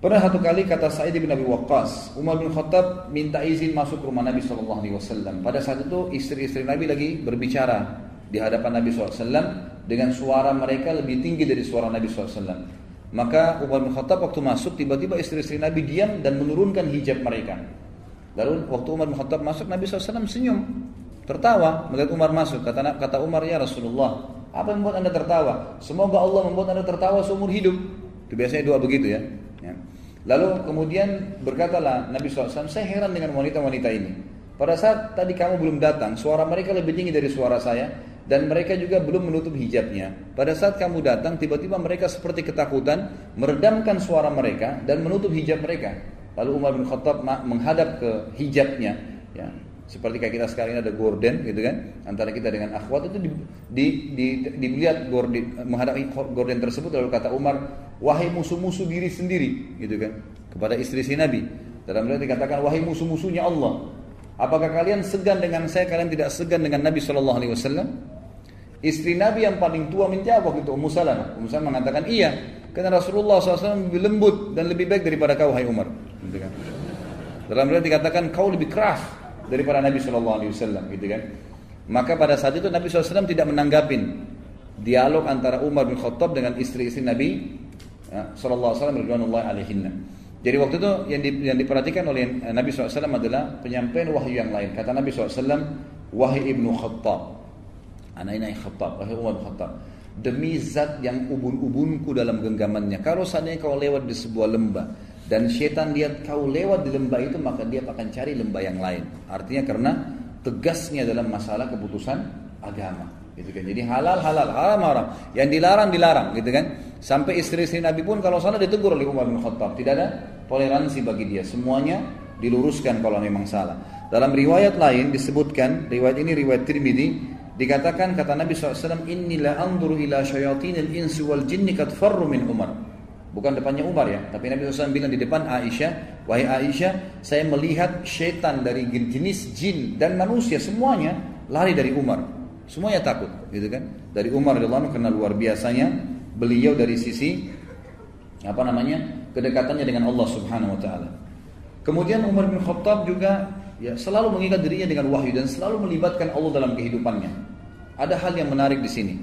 [SPEAKER 1] Pernah satu kali kata Sa'id bin Abi Waqqas, Umar bin Khattab minta izin masuk rumah Nabi Shallallahu Alaihi Wasallam. Pada saat itu istri-istri Nabi lagi berbicara di hadapan Nabi SAW dengan suara mereka lebih tinggi dari suara Nabi SAW. Maka Umar bin Khattab waktu masuk tiba-tiba istri-istri Nabi diam dan menurunkan hijab mereka. Lalu waktu Umar bin Khattab masuk Nabi SAW senyum, tertawa melihat Umar masuk. Kata kata Umar ya Rasulullah, apa yang membuat anda tertawa? Semoga Allah membuat anda tertawa seumur hidup. Itu biasanya doa begitu ya. Lalu kemudian berkatalah Nabi SAW, saya heran dengan wanita-wanita ini. Pada saat tadi kamu belum datang, suara mereka lebih tinggi dari suara saya, dan mereka juga belum menutup hijabnya. Pada saat kamu datang, tiba-tiba mereka seperti ketakutan, meredamkan suara mereka dan menutup hijab mereka. Lalu Umar bin Khattab menghadap ke hijabnya, ya, seperti kayak kita sekarang ini ada gorden gitu kan? Antara kita dengan akhwat itu di, di, di, dilihat gorden menghadapi gorden tersebut lalu kata Umar wahai musuh-musuh diri sendiri gitu kan? Kepada istri si Nabi. Dalam riwayat dikatakan wahai musuh-musuhnya Allah apakah kalian segan dengan saya kalian tidak segan dengan Nabi Shallallahu Alaihi Wasallam? Istri Nabi yang paling tua menjawab gitu? Ummu Salamah. Ummu Salamah mengatakan iya karena Rasulullah SAW lebih lembut dan lebih baik daripada kau hai Umar. Gitu kan? Dalam riwayat dikatakan kau lebih keras daripada Nabi Shallallahu Alaihi Wasallam gitu kan? Maka pada saat itu Nabi SAW tidak menanggapin dialog antara Umar bin Khattab dengan istri-istri Nabi ya, Shallallahu Alaihi Wasallam jadi waktu itu yang, di, yang diperhatikan oleh Nabi SAW adalah penyampaian wahyu yang lain. Kata Nabi SAW wahai ibnu Khattab. Anak ini Khattab wahai Umar bin Khattab. Demi zat yang ubun-ubunku dalam genggamannya. Kalau seandainya kau lewat di sebuah lembah dan setan lihat kau lewat di lembah itu maka dia akan cari lembah yang lain. Artinya karena tegasnya dalam masalah keputusan agama. Gitu kan. Jadi halal halal, haram haram. Yang dilarang dilarang, gitu kan. Sampai istri-istri Nabi pun kalau salah ditegur oleh Umar bin Khattab. Tidak ada toleransi bagi dia. Semuanya diluruskan kalau memang salah. Dalam riwayat lain disebutkan, riwayat ini riwayat Tirmidzi, dikatakan kata Nabi SAW, Inilah anduru ila syayatinil insi wal jinni kat farru min Umar. Bukan depannya Umar ya, tapi Nabi SAW bilang di depan Aisyah, wahai Aisyah, saya melihat syaitan dari jenis jin dan manusia semuanya lari dari Umar. Semuanya takut, gitu kan? Dari Umar radhiyallahu karena luar biasanya beliau dari sisi apa namanya kedekatannya dengan Allah Subhanahu Wa Taala. Kemudian Umar bin Khattab juga ya selalu mengikat dirinya dengan wahyu dan selalu melibatkan Allah dalam kehidupannya. Ada hal yang menarik di sini.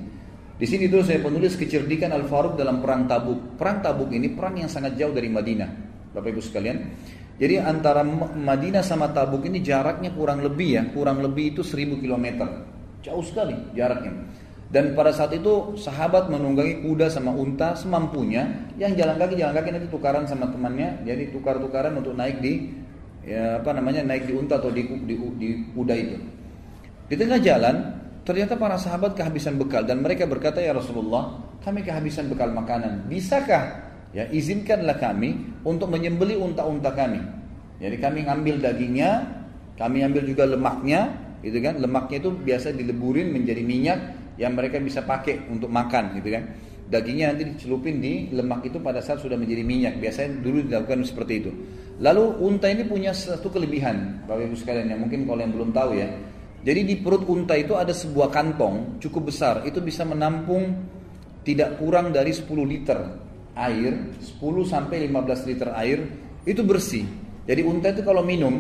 [SPEAKER 1] Di sini tuh saya penulis kecerdikan Al Faruq dalam perang Tabuk. Perang Tabuk ini perang yang sangat jauh dari Madinah, Bapak Ibu sekalian. Jadi antara Madinah sama Tabuk ini jaraknya kurang lebih ya, kurang lebih itu 1000 km. Jauh sekali jaraknya. Dan pada saat itu sahabat menunggangi kuda sama unta semampunya. Yang jalan kaki jalan kaki nanti tukaran sama temannya. Jadi tukar-tukaran untuk naik di ya apa namanya naik di unta atau di, di, di kuda itu. Di tengah jalan ternyata para sahabat kehabisan bekal dan mereka berkata ya Rasulullah kami kehabisan bekal makanan. Bisakah? Ya izinkanlah kami untuk menyembeli unta-unta kami. Jadi kami ngambil dagingnya, kami ambil juga lemaknya, itu kan? Lemaknya itu biasa dileburin menjadi minyak yang mereka bisa pakai untuk makan gitu kan? Dagingnya nanti dicelupin di lemak itu pada saat sudah menjadi minyak. Biasanya dulu dilakukan seperti itu. Lalu unta ini punya satu kelebihan bapak ibu sekalian yang mungkin kalau yang belum tahu ya jadi di perut unta itu ada sebuah kantong cukup besar itu bisa menampung tidak kurang dari 10 liter air 10 sampai 15 liter air itu bersih jadi unta itu kalau minum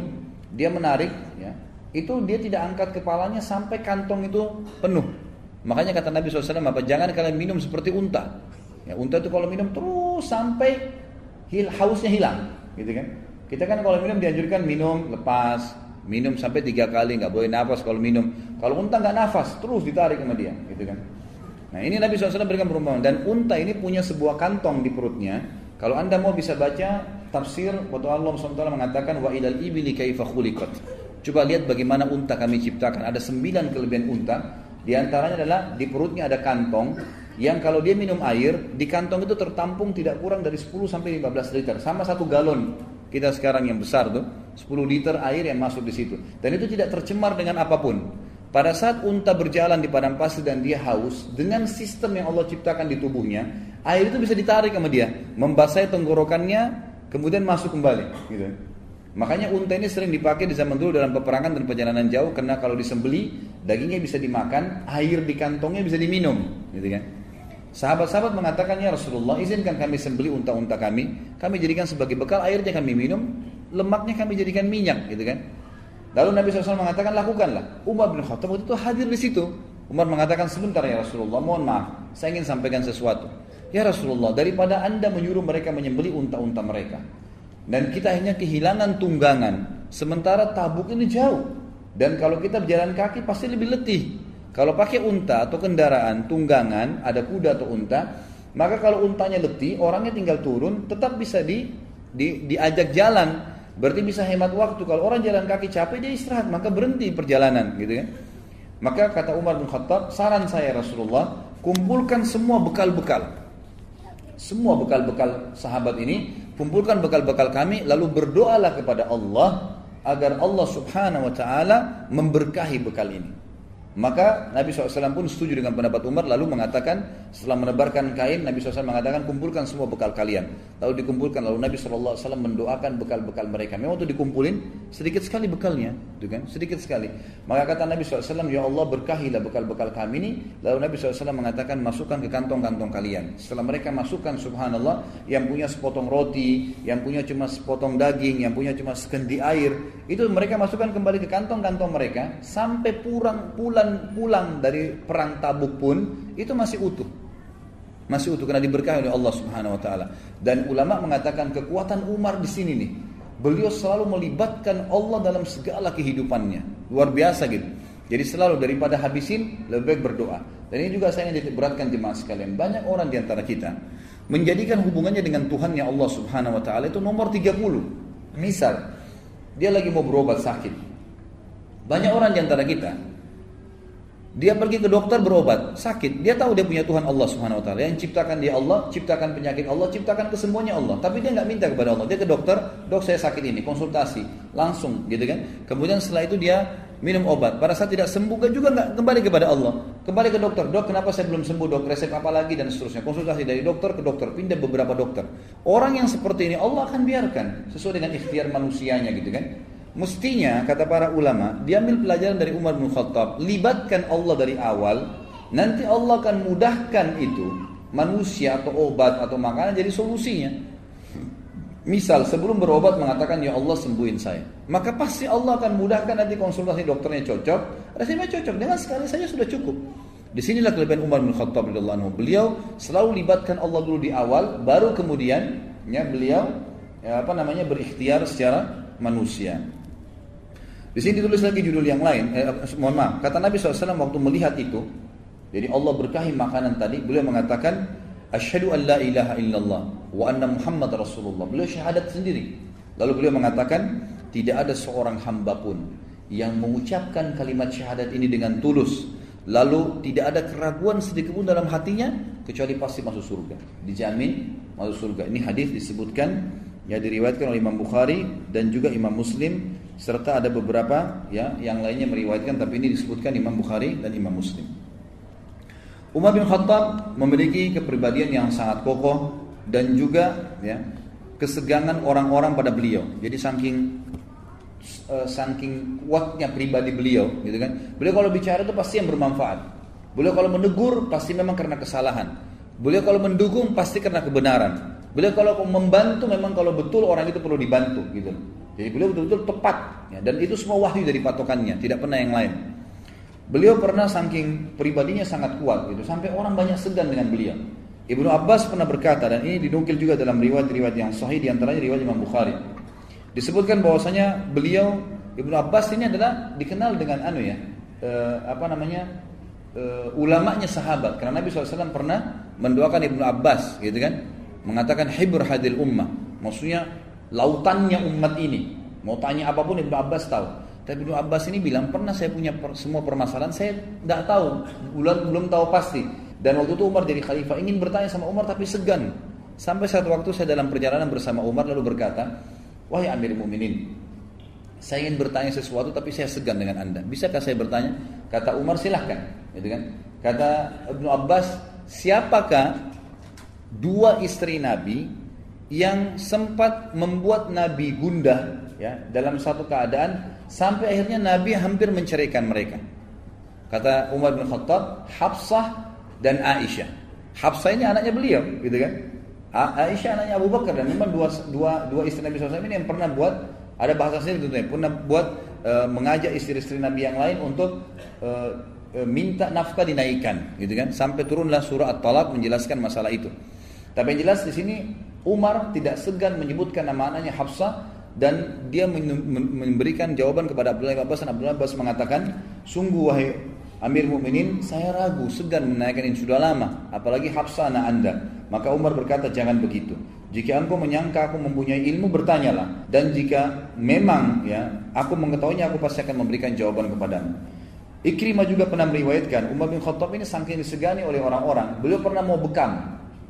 [SPEAKER 1] dia menarik ya itu dia tidak angkat kepalanya sampai kantong itu penuh Makanya kata Nabi SAW, apa jangan kalian minum seperti unta. Ya, unta itu kalau minum terus sampai hausnya hilang, gitu kan? Kita kan kalau minum dianjurkan minum lepas, minum sampai tiga kali, nggak boleh nafas kalau minum. Kalau unta nggak nafas, terus ditarik sama dia, gitu kan? Nah ini Nabi SAW berikan perumpamaan dan unta ini punya sebuah kantong di perutnya. Kalau anda mau bisa baca tafsir waktu Allah SWT mengatakan wa ilal ibili kaifa. Coba lihat bagaimana unta kami ciptakan. Ada sembilan kelebihan unta. Di antaranya adalah di perutnya ada kantong yang kalau dia minum air di kantong itu tertampung tidak kurang dari 10 sampai 15 liter sama satu galon kita sekarang yang besar tuh 10 liter air yang masuk di situ. Dan itu tidak tercemar dengan apa pun. Pada saat unta berjalan di padang pasir dan dia haus dengan sistem yang Allah ciptakan di tubuhnya air itu bisa ditarik sama dia membasahi tenggorokannya kemudian masuk kembali gitu. Makanya unta ini sering dipakai di zaman dulu dalam peperangan dan perjalanan jauh karena kalau disembeli dagingnya bisa dimakan, air di kantongnya bisa diminum, gitu kan? Sahabat-sahabat mengatakan ya Rasulullah izinkan kami sembeli unta-unta kami, kami jadikan sebagai bekal airnya kami minum, lemaknya kami jadikan minyak, gitu kan? Lalu Nabi SAW mengatakan lakukanlah. Umar bin Khattab waktu itu hadir di situ. Umar mengatakan sebentar ya Rasulullah, mohon maaf, saya ingin sampaikan sesuatu. Ya Rasulullah, daripada anda menyuruh mereka menyembeli unta-unta mereka, dan kita hanya kehilangan tunggangan. Sementara tabuk ini jauh. Dan kalau kita berjalan kaki pasti lebih letih. Kalau pakai unta atau kendaraan tunggangan, ada kuda atau unta, maka kalau untanya letih, orangnya tinggal turun, tetap bisa di, di diajak jalan. Berarti bisa hemat waktu. Kalau orang jalan kaki capek dia istirahat, maka berhenti perjalanan, gitu ya. Maka kata Umar bin Khattab, saran saya Rasulullah, kumpulkan semua bekal-bekal. Semua bekal-bekal sahabat ini kumpulkan bekal-bekal kami lalu berdoalah kepada Allah agar Allah Subhanahu wa taala memberkahi bekal ini. Maka Nabi SAW pun setuju dengan pendapat Umar lalu mengatakan setelah menebarkan kain Nabi SAW mengatakan kumpulkan semua bekal kalian. Lalu dikumpulkan lalu Nabi SAW mendoakan bekal-bekal mereka. Memang waktu dikumpulin sedikit sekali bekalnya, itu kan? Sedikit sekali. Maka kata Nabi SAW ya Allah berkahilah bekal-bekal kami ini. Lalu Nabi SAW mengatakan masukkan ke kantong-kantong kalian. Setelah mereka masukkan Subhanallah yang punya sepotong roti, yang punya cuma sepotong daging, yang punya cuma sekendi air, itu mereka masukkan kembali ke kantong-kantong mereka sampai pulang pulang pulang dari perang Tabuk pun itu masih utuh. Masih utuh karena diberkahi oleh Allah Subhanahu wa taala. Dan ulama mengatakan kekuatan Umar di sini nih. Beliau selalu melibatkan Allah dalam segala kehidupannya. Luar biasa gitu. Jadi selalu daripada habisin lebih baik berdoa. Dan ini juga saya ingin beratkan jemaah sekalian. Banyak orang di antara kita menjadikan hubungannya dengan Tuhan yang Allah Subhanahu wa taala itu nomor 30. Misal dia lagi mau berobat sakit. Banyak orang di antara kita dia pergi ke dokter berobat, sakit. Dia tahu dia punya Tuhan Allah Subhanahu wa taala. Yang ciptakan dia Allah, ciptakan penyakit Allah, ciptakan kesembuhannya Allah. Tapi dia nggak minta kepada Allah. Dia ke dokter, "Dok, saya sakit ini." Konsultasi, langsung gitu kan. Kemudian setelah itu dia minum obat. Pada saat tidak sembuh kan juga nggak kembali kepada Allah. Kembali ke dokter, "Dok, kenapa saya belum sembuh, Dok? Resep apa lagi?" dan seterusnya. Konsultasi dari dokter ke dokter, pindah beberapa dokter. Orang yang seperti ini Allah akan biarkan sesuai dengan ikhtiar manusianya gitu kan. Mestinya kata para ulama, diambil pelajaran dari Umar bin Khattab, libatkan Allah dari awal, nanti Allah akan mudahkan itu manusia atau obat atau makanan jadi solusinya. Misal sebelum berobat mengatakan ya Allah sembuhin saya, maka pasti Allah akan mudahkan nanti konsultasi dokternya cocok, resepnya cocok dengan sekali saja sudah cukup. Di sinilah kelebihan Umar bin Khattab Beliau selalu libatkan Allah dulu di awal, baru kemudian ya beliau ya, apa namanya berikhtiar secara manusia. Di sini ditulis lagi judul yang lain. Eh, mohon maaf. Kata Nabi SAW waktu melihat itu, jadi Allah berkahi makanan tadi, beliau mengatakan, Asyhadu an la ilaha illallah wa anna Muhammad Rasulullah. Beliau syahadat sendiri. Lalu beliau mengatakan, tidak ada seorang hamba pun yang mengucapkan kalimat syahadat ini dengan tulus lalu tidak ada keraguan sedikit pun dalam hatinya kecuali pasti masuk surga dijamin masuk surga ini hadis disebutkan ya diriwayatkan oleh Imam Bukhari dan juga Imam Muslim serta ada beberapa ya yang lainnya meriwayatkan tapi ini disebutkan Imam Bukhari dan Imam Muslim Umar bin Khattab memiliki kepribadian yang sangat kokoh dan juga ya kesegangan orang-orang pada beliau jadi saking uh, saking kuatnya pribadi beliau, gitu kan. Beliau kalau bicara itu pasti yang bermanfaat. Beliau kalau menegur pasti memang karena kesalahan. Beliau kalau mendukung pasti karena kebenaran. Beliau kalau membantu memang kalau betul orang itu perlu dibantu, gitu. Jadi beliau betul-betul tepat, ya, dan itu semua wahyu dari patokannya, tidak pernah yang lain. Beliau pernah saking pribadinya sangat kuat, gitu, sampai orang banyak segan dengan beliau. Ibnu Abbas pernah berkata dan ini dinukil juga dalam riwayat-riwayat yang sahih di antaranya riwayat Imam Bukhari. Disebutkan bahwasanya beliau Ibnu Abbas ini adalah dikenal dengan anu ya, e, apa namanya? E, ulamanya sahabat karena Nabi SAW pernah mendoakan Ibnu Abbas gitu kan mengatakan hibur hadil ummah maksudnya lautannya umat ini mau tanya apa pun Ibnu Abbas tahu tapi Ibnu Abbas ini bilang pernah saya punya per, semua permasalahan saya tidak tahu belum belum tahu pasti dan waktu itu Umar jadi khalifah ingin bertanya sama Umar tapi segan sampai satu waktu saya dalam perjalanan bersama Umar lalu berkata Wahai Amir Muminin, saya ingin bertanya sesuatu tapi saya segan dengan anda. Bisakah saya bertanya? Kata Umar silahkan. Gitu kan? Kata Ibnu Abbas, siapakah dua istri Nabi yang sempat membuat Nabi gundah ya dalam satu keadaan sampai akhirnya Nabi hampir menceraikan mereka. Kata Umar bin Khattab, Hafsah dan Aisyah. Hafsah ini anaknya beliau, gitu kan? Aisyah anaknya Abu Bakar dan memang dua, dua, dua istri Nabi SAW ini yang pernah buat ada bahasa sendiri tentunya pernah buat e, mengajak istri-istri Nabi yang lain untuk e, e, minta nafkah dinaikkan gitu kan sampai turunlah surah At-Talaq menjelaskan masalah itu. Tapi yang jelas di sini Umar tidak segan menyebutkan nama anaknya Hafsah dan dia memberikan jawaban kepada Abdullah bin Abbas dan Abdullah bin Abbas mengatakan sungguh wahai Amir Mukminin, saya ragu, segan menaikkan ini sudah lama, apalagi Hafsah anak anda. Maka Umar berkata, jangan begitu. Jika engkau menyangka aku mempunyai ilmu, bertanyalah. Dan jika memang ya aku mengetahuinya, aku pasti akan memberikan jawaban kepadamu. Ikrimah juga pernah meriwayatkan, Umar bin Khattab ini saking disegani oleh orang-orang, beliau pernah mau bekam.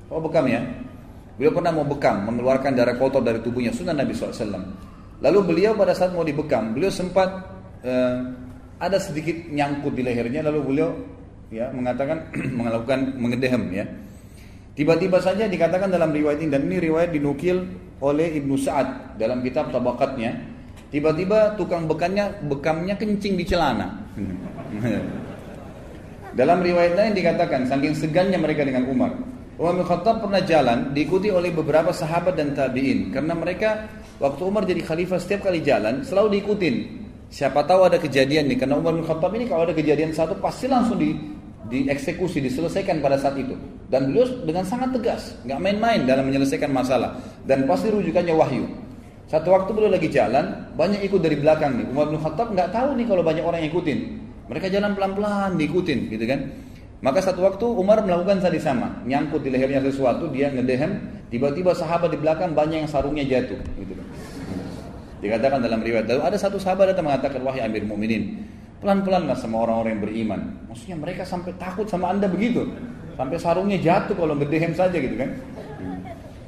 [SPEAKER 1] Oh bekam ya? Beliau pernah mau bekam, mengeluarkan darah kotor dari tubuhnya, sunnah Nabi SAW. Lalu beliau pada saat mau dibekam, beliau sempat uh, ada sedikit nyangkut di lehernya lalu beliau ya mengatakan <clears throat> melakukan mengedehem ya. Tiba-tiba saja dikatakan dalam riwayat ini dan ini riwayat dinukil oleh Ibnu Sa'ad dalam kitab Tabaqatnya. Tiba-tiba tukang bekannya bekamnya kencing di celana. <laughs> dalam riwayat lain dikatakan saking segannya mereka dengan Umar. Umar bin Khattab pernah jalan diikuti oleh beberapa sahabat dan tabi'in karena mereka waktu Umar jadi khalifah setiap kali jalan selalu diikutin Siapa tahu ada kejadian nih, karena Umar bin Khattab ini kalau ada kejadian satu pasti langsung di dieksekusi, diselesaikan pada saat itu. Dan beliau dengan sangat tegas, nggak main-main dalam menyelesaikan masalah. Dan pasti rujukannya wahyu. Satu waktu beliau lagi jalan, banyak ikut dari belakang nih. Umar bin Khattab nggak tahu nih kalau banyak orang yang ikutin. Mereka jalan pelan-pelan diikutin, gitu kan? Maka satu waktu Umar melakukan tadi sama, nyangkut di lehernya sesuatu, dia ngedehem, tiba-tiba sahabat di belakang banyak yang sarungnya jatuh, gitu kan. Dikatakan dalam riwayat lalu ada satu sahabat datang mengatakan wahai Amir Mukminin, pelan-pelanlah sama orang-orang yang beriman. Maksudnya mereka sampai takut sama Anda begitu. Sampai sarungnya jatuh kalau berdehem saja gitu kan.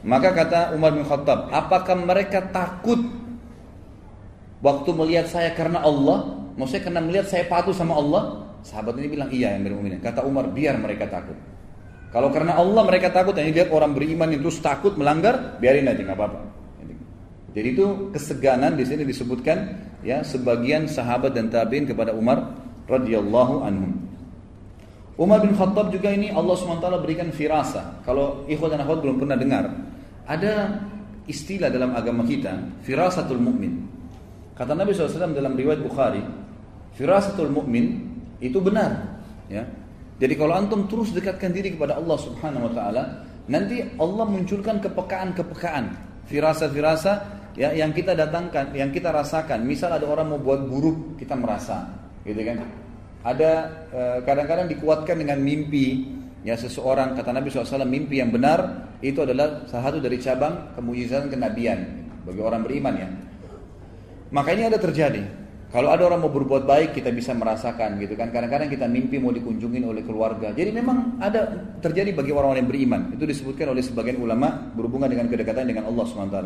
[SPEAKER 1] Maka kata Umar bin Khattab, apakah mereka takut waktu melihat saya karena Allah? Maksudnya karena melihat saya patuh sama Allah? Sahabat ini bilang iya yang Mukminin. Kata Umar, biar mereka takut. Kalau karena Allah mereka takut, ini lihat orang beriman itu takut melanggar, biarin aja nggak apa-apa. Jadi itu keseganan di sini disebutkan ya sebagian sahabat dan tabiin kepada Umar radhiyallahu anhu. Umar bin Khattab juga ini Allah SWT berikan firasa. Kalau ikhwan dan akhwat belum pernah dengar, ada istilah dalam agama kita, firasatul mukmin. Kata Nabi SAW dalam riwayat Bukhari, firasatul mukmin itu benar. Ya. Jadi kalau antum terus dekatkan diri kepada Allah Subhanahu Wa Taala, nanti Allah munculkan kepekaan-kepekaan, firasa-firasa ya yang kita datangkan, yang kita rasakan. Misal ada orang mau buat buruk, kita merasa, gitu kan? Ada eh, kadang-kadang dikuatkan dengan mimpi. Ya seseorang kata Nabi SAW mimpi yang benar itu adalah salah satu dari cabang kemujizatan kenabian bagi orang beriman ya. Maka ini ada terjadi. Kalau ada orang mau berbuat baik kita bisa merasakan gitu kan. Kadang-kadang kita mimpi mau dikunjungin oleh keluarga. Jadi memang ada terjadi bagi orang-orang yang beriman. Itu disebutkan oleh sebagian ulama berhubungan dengan kedekatan dengan Allah SWT.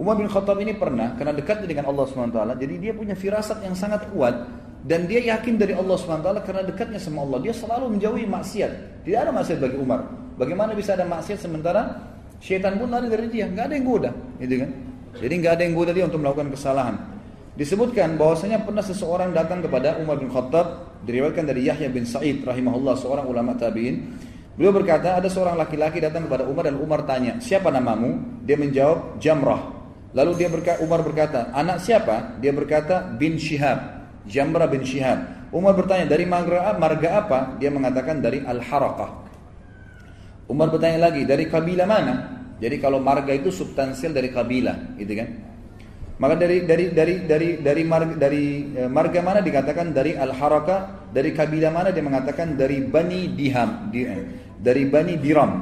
[SPEAKER 1] Umar bin Khattab ini pernah karena dekat dengan Allah SWT. Jadi dia punya firasat yang sangat kuat dan dia yakin dari Allah SWT karena dekatnya sama Allah. Dia selalu menjauhi maksiat. Tidak ada maksiat bagi Umar. Bagaimana bisa ada maksiat sementara syaitan pun lari dari dia. Nggak ada yang goda. Gitu kan? Jadi nggak ada yang goda dia untuk melakukan kesalahan. Disebutkan bahwasanya pernah seseorang datang kepada Umar bin Khattab. Diriwayatkan dari Yahya bin Sa'id rahimahullah seorang ulama tabi'in. Beliau berkata ada seorang laki-laki datang kepada Umar dan Umar tanya siapa namamu? Dia menjawab Jamrah. Lalu dia berkata, Umar berkata anak siapa? Dia berkata bin Shihab. Jamrah bin Shihab. Umar bertanya dari marga, marga apa? Dia mengatakan dari Al-Harakah. Umar bertanya lagi dari kabilah mana? Jadi kalau marga itu substansial dari kabilah, gitu kan? Maka dari dari dari dari dari marga, dari e, marga mana dikatakan dari Al-Harakah, dari kabilah mana dia mengatakan dari Bani Diham, di, eh, dari Bani Diram.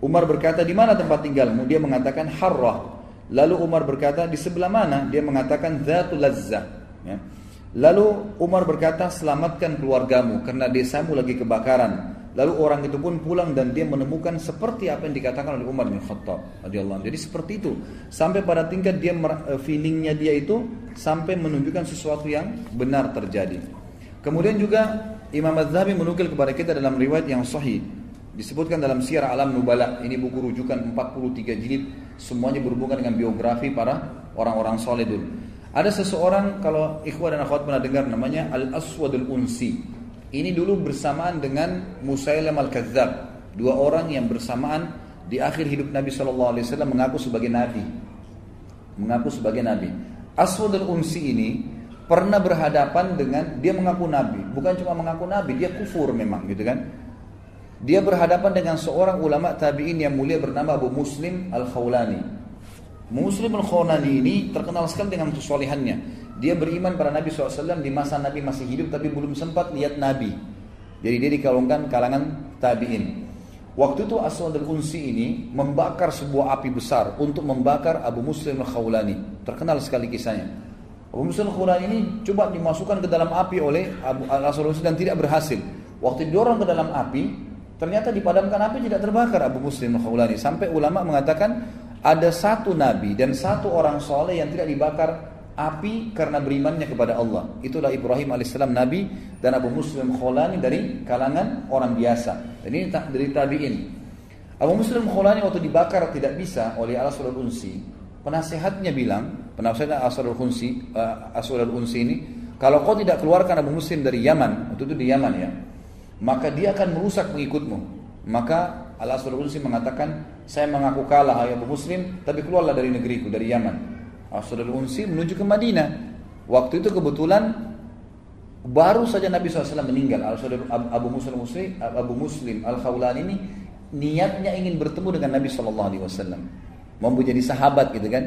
[SPEAKER 1] Umar berkata di mana tempat tinggalmu? Dia mengatakan Harrah. Lalu Umar berkata di sebelah mana? Dia mengatakan Zatul Lazzah. Ya. Lalu Umar berkata, selamatkan keluargamu karena desamu lagi kebakaran. Lalu orang itu pun pulang dan dia menemukan seperti apa yang dikatakan oleh Umar bin Khattab radhiyallahu Jadi seperti itu. Sampai pada tingkat dia eh, feelingnya dia itu sampai menunjukkan sesuatu yang benar terjadi. Kemudian juga Imam Az-Zahabi menukil kepada kita dalam riwayat yang sahih disebutkan dalam Syiar Alam Nubala. Ini buku rujukan 43 jilid, semuanya berhubungan dengan biografi para orang-orang soleh dulu. Ada seseorang kalau ikhwah dan akhwat pernah dengar namanya Al-Aswadul Unsi. Ini dulu bersamaan dengan Musailam Al-Kadzab. Dua orang yang bersamaan di akhir hidup Nabi SAW mengaku sebagai Nabi. Mengaku sebagai Nabi. Aswadul Unsi ini pernah berhadapan dengan dia mengaku Nabi. Bukan cuma mengaku Nabi, dia kufur memang gitu kan. Dia berhadapan dengan seorang ulama tabi'in yang mulia bernama Abu Muslim Al-Khawlani. Muslim al-Khawlani ini terkenal sekali dengan kesolehannya. Dia beriman pada Nabi SAW di masa Nabi masih hidup tapi belum sempat lihat Nabi. Jadi dia dikalungkan kalangan tabi'in. Waktu itu Aswad al-Unsi ini membakar sebuah api besar untuk membakar Abu Muslim al-Khawlani. Terkenal sekali kisahnya. Abu Muslim al-Khawlani ini coba dimasukkan ke dalam api oleh Abu al-Unsi dan tidak berhasil. Waktu didorong ke dalam api, ternyata dipadamkan api tidak terbakar Abu Muslim al-Khawlani. Sampai ulama mengatakan ada satu nabi dan satu orang soleh yang tidak dibakar api karena berimannya kepada Allah. Itulah Ibrahim alaihissalam nabi dan Abu Muslim Khulani dari kalangan orang biasa. Dan ini dari tabiin. Abu Muslim Khulani waktu dibakar tidak bisa oleh al Unsi. Penasehatnya bilang, penasehat Asrul Unsi, uh, Asrul Unsi ini, kalau kau tidak keluarkan Abu Muslim dari Yaman, waktu itu di Yaman ya, maka dia akan merusak pengikutmu. Maka Al Asrul Unsi mengatakan, saya mengaku kalah hai Abu Muslim, tapi keluarlah dari negeriku, dari Yaman. Asrul Unsi menuju ke Madinah. Waktu itu kebetulan baru saja Nabi SAW meninggal. Abu Muslim Abu Muslim Al Khawlan ini niatnya ingin bertemu dengan Nabi SAW, mau jadi sahabat gitu kan.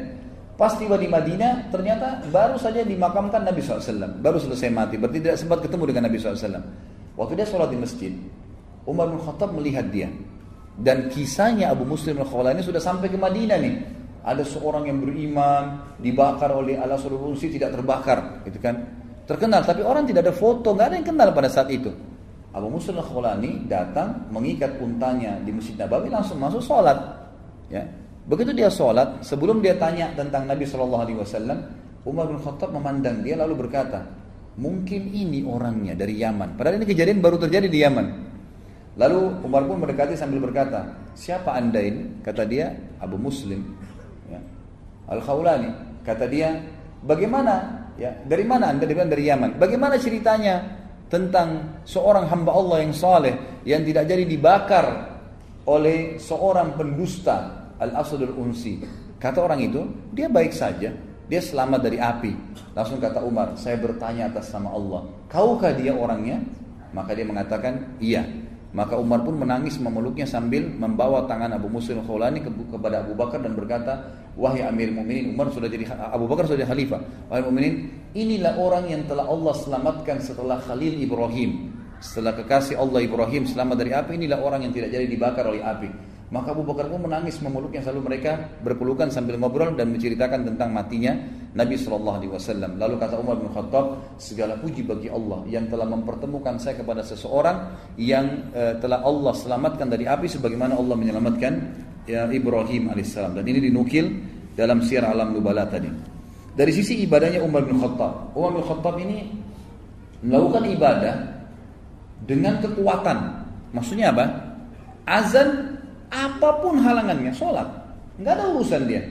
[SPEAKER 1] Pas tiba di Madinah, ternyata baru saja dimakamkan Nabi SAW. Baru selesai mati, berarti tidak sempat ketemu dengan Nabi SAW. Waktu dia sholat di masjid, Umar bin Khattab melihat dia. Dan kisahnya Abu Muslim al-Khawlani sudah sampai ke Madinah nih. Ada seorang yang beriman dibakar oleh Allah Unsi tidak terbakar, gitu kan? Terkenal, tapi orang tidak ada foto, nggak ada yang kenal pada saat itu. Abu Muslim al-Khawlani datang mengikat untanya di Masjid Nabawi langsung masuk sholat. Ya. Begitu dia sholat, sebelum dia tanya tentang Nabi Shallallahu Alaihi Wasallam, Umar bin Khattab memandang dia lalu berkata, mungkin ini orangnya dari Yaman. Padahal ini kejadian baru terjadi di Yaman. Lalu Umar pun mendekati sambil berkata, siapa anda ini? Kata dia, Abu Muslim. Ya. Al-Khawlani. Kata dia, bagaimana? Ya, dari mana anda? Dia dari Yaman. Bagaimana ceritanya tentang seorang hamba Allah yang saleh yang tidak jadi dibakar oleh seorang pendusta Al-Asadul Unsi. Kata orang itu, dia baik saja. Dia selamat dari api. Langsung kata Umar, saya bertanya atas nama Allah. Kaukah dia orangnya? Maka dia mengatakan, iya. Maka Umar pun menangis memeluknya sambil membawa tangan Abu Muslim Khawlani ke, kepada Abu Bakar dan berkata, "Wahai Amir Mukminin, Umar sudah jadi Abu Bakar sudah jadi khalifah. Wahai Mukminin, inilah orang yang telah Allah selamatkan setelah Khalil Ibrahim. Setelah kekasih Allah Ibrahim selamat dari api, inilah orang yang tidak jadi dibakar oleh api." Maka Abu Bakar pun menangis memeluknya selalu mereka berpelukan sambil ngobrol dan menceritakan tentang matinya Nabi Shallallahu Alaihi Wasallam. Lalu kata Umar bin Khattab, segala puji bagi Allah yang telah mempertemukan saya kepada seseorang yang uh, telah Allah selamatkan dari api sebagaimana Allah menyelamatkan ya, Ibrahim alaihissalam. Dan ini dinukil dalam siar alam nubala tadi. Dari sisi ibadahnya Umar bin Khattab, Umar bin Khattab ini melakukan ibadah dengan kekuatan. Maksudnya apa? Azan apa pun halangannya sholat nggak ada urusan dia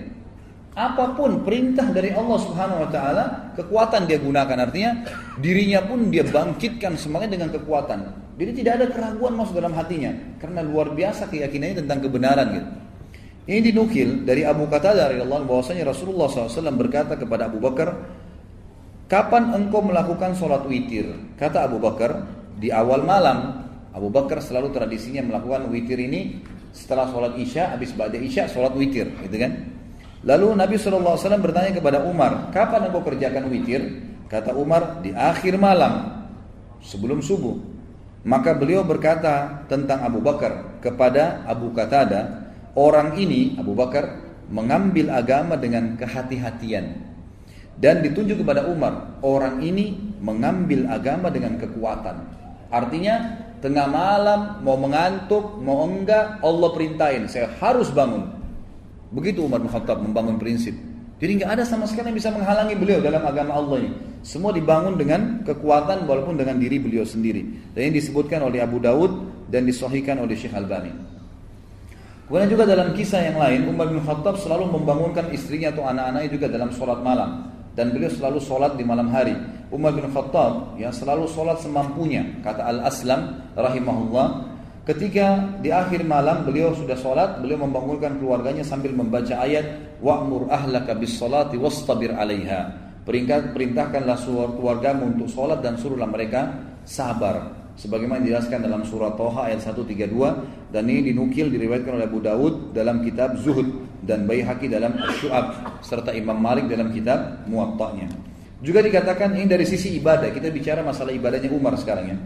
[SPEAKER 1] apa pun perintah dari Allah Subhanahu Wa Taala kekuatan dia gunakan. Artinya dirinya pun dia bangkitkan semangat dengan kekuatan. Jadi tidak ada keraguan masuk dalam hatinya karena luar biasa keyakinannya tentang kebenaran gitu. Ini dinukil dari Abu Qatadah dari Allah bahwasanya Rasulullah SAW berkata kepada Abu Bakar kapan engkau melakukan sholat witir? Kata Abu Bakar di awal malam. Abu Bakar selalu tradisinya melakukan witir ini setelah sholat isya, habis baca isya, sholat witir, gitu kan? Lalu Nabi SAW bertanya kepada Umar, kapan engkau kerjakan witir? Kata Umar, di akhir malam, sebelum subuh. Maka beliau berkata tentang Abu Bakar kepada Abu Qatada, orang ini Abu Bakar mengambil agama dengan kehati-hatian. Dan ditunjuk kepada Umar, orang ini mengambil agama dengan kekuatan. Artinya tengah malam, mau mengantuk, mau enggak, Allah perintahin, saya harus bangun. Begitu Umar bin Khattab membangun prinsip. Jadi nggak ada sama sekali yang bisa menghalangi beliau dalam agama Allah ini. Semua dibangun dengan kekuatan walaupun dengan diri beliau sendiri. Dan ini disebutkan oleh Abu Dawud dan disohikan oleh Syekh Albani. Kemudian juga dalam kisah yang lain, Umar bin Khattab selalu membangunkan istrinya atau anak-anaknya juga dalam sholat malam dan beliau selalu sholat di malam hari. Umar bin Khattab yang selalu sholat semampunya, kata Al Aslam rahimahullah. Ketika di akhir malam beliau sudah sholat, beliau membangunkan keluarganya sambil membaca ayat wa'mur ahlaka bis salati wastabir 'alaiha. Perintahkanlah keluargamu untuk sholat dan suruhlah mereka sabar sebagaimana dijelaskan dalam surah Toha ayat 132 dan ini dinukil diriwayatkan oleh Abu Dawud dalam kitab Zuhud dan Baihaqi dalam Syu'ab serta Imam Malik dalam kitab Muwatta'nya. Juga dikatakan ini dari sisi ibadah, kita bicara masalah ibadahnya Umar sekarang ya.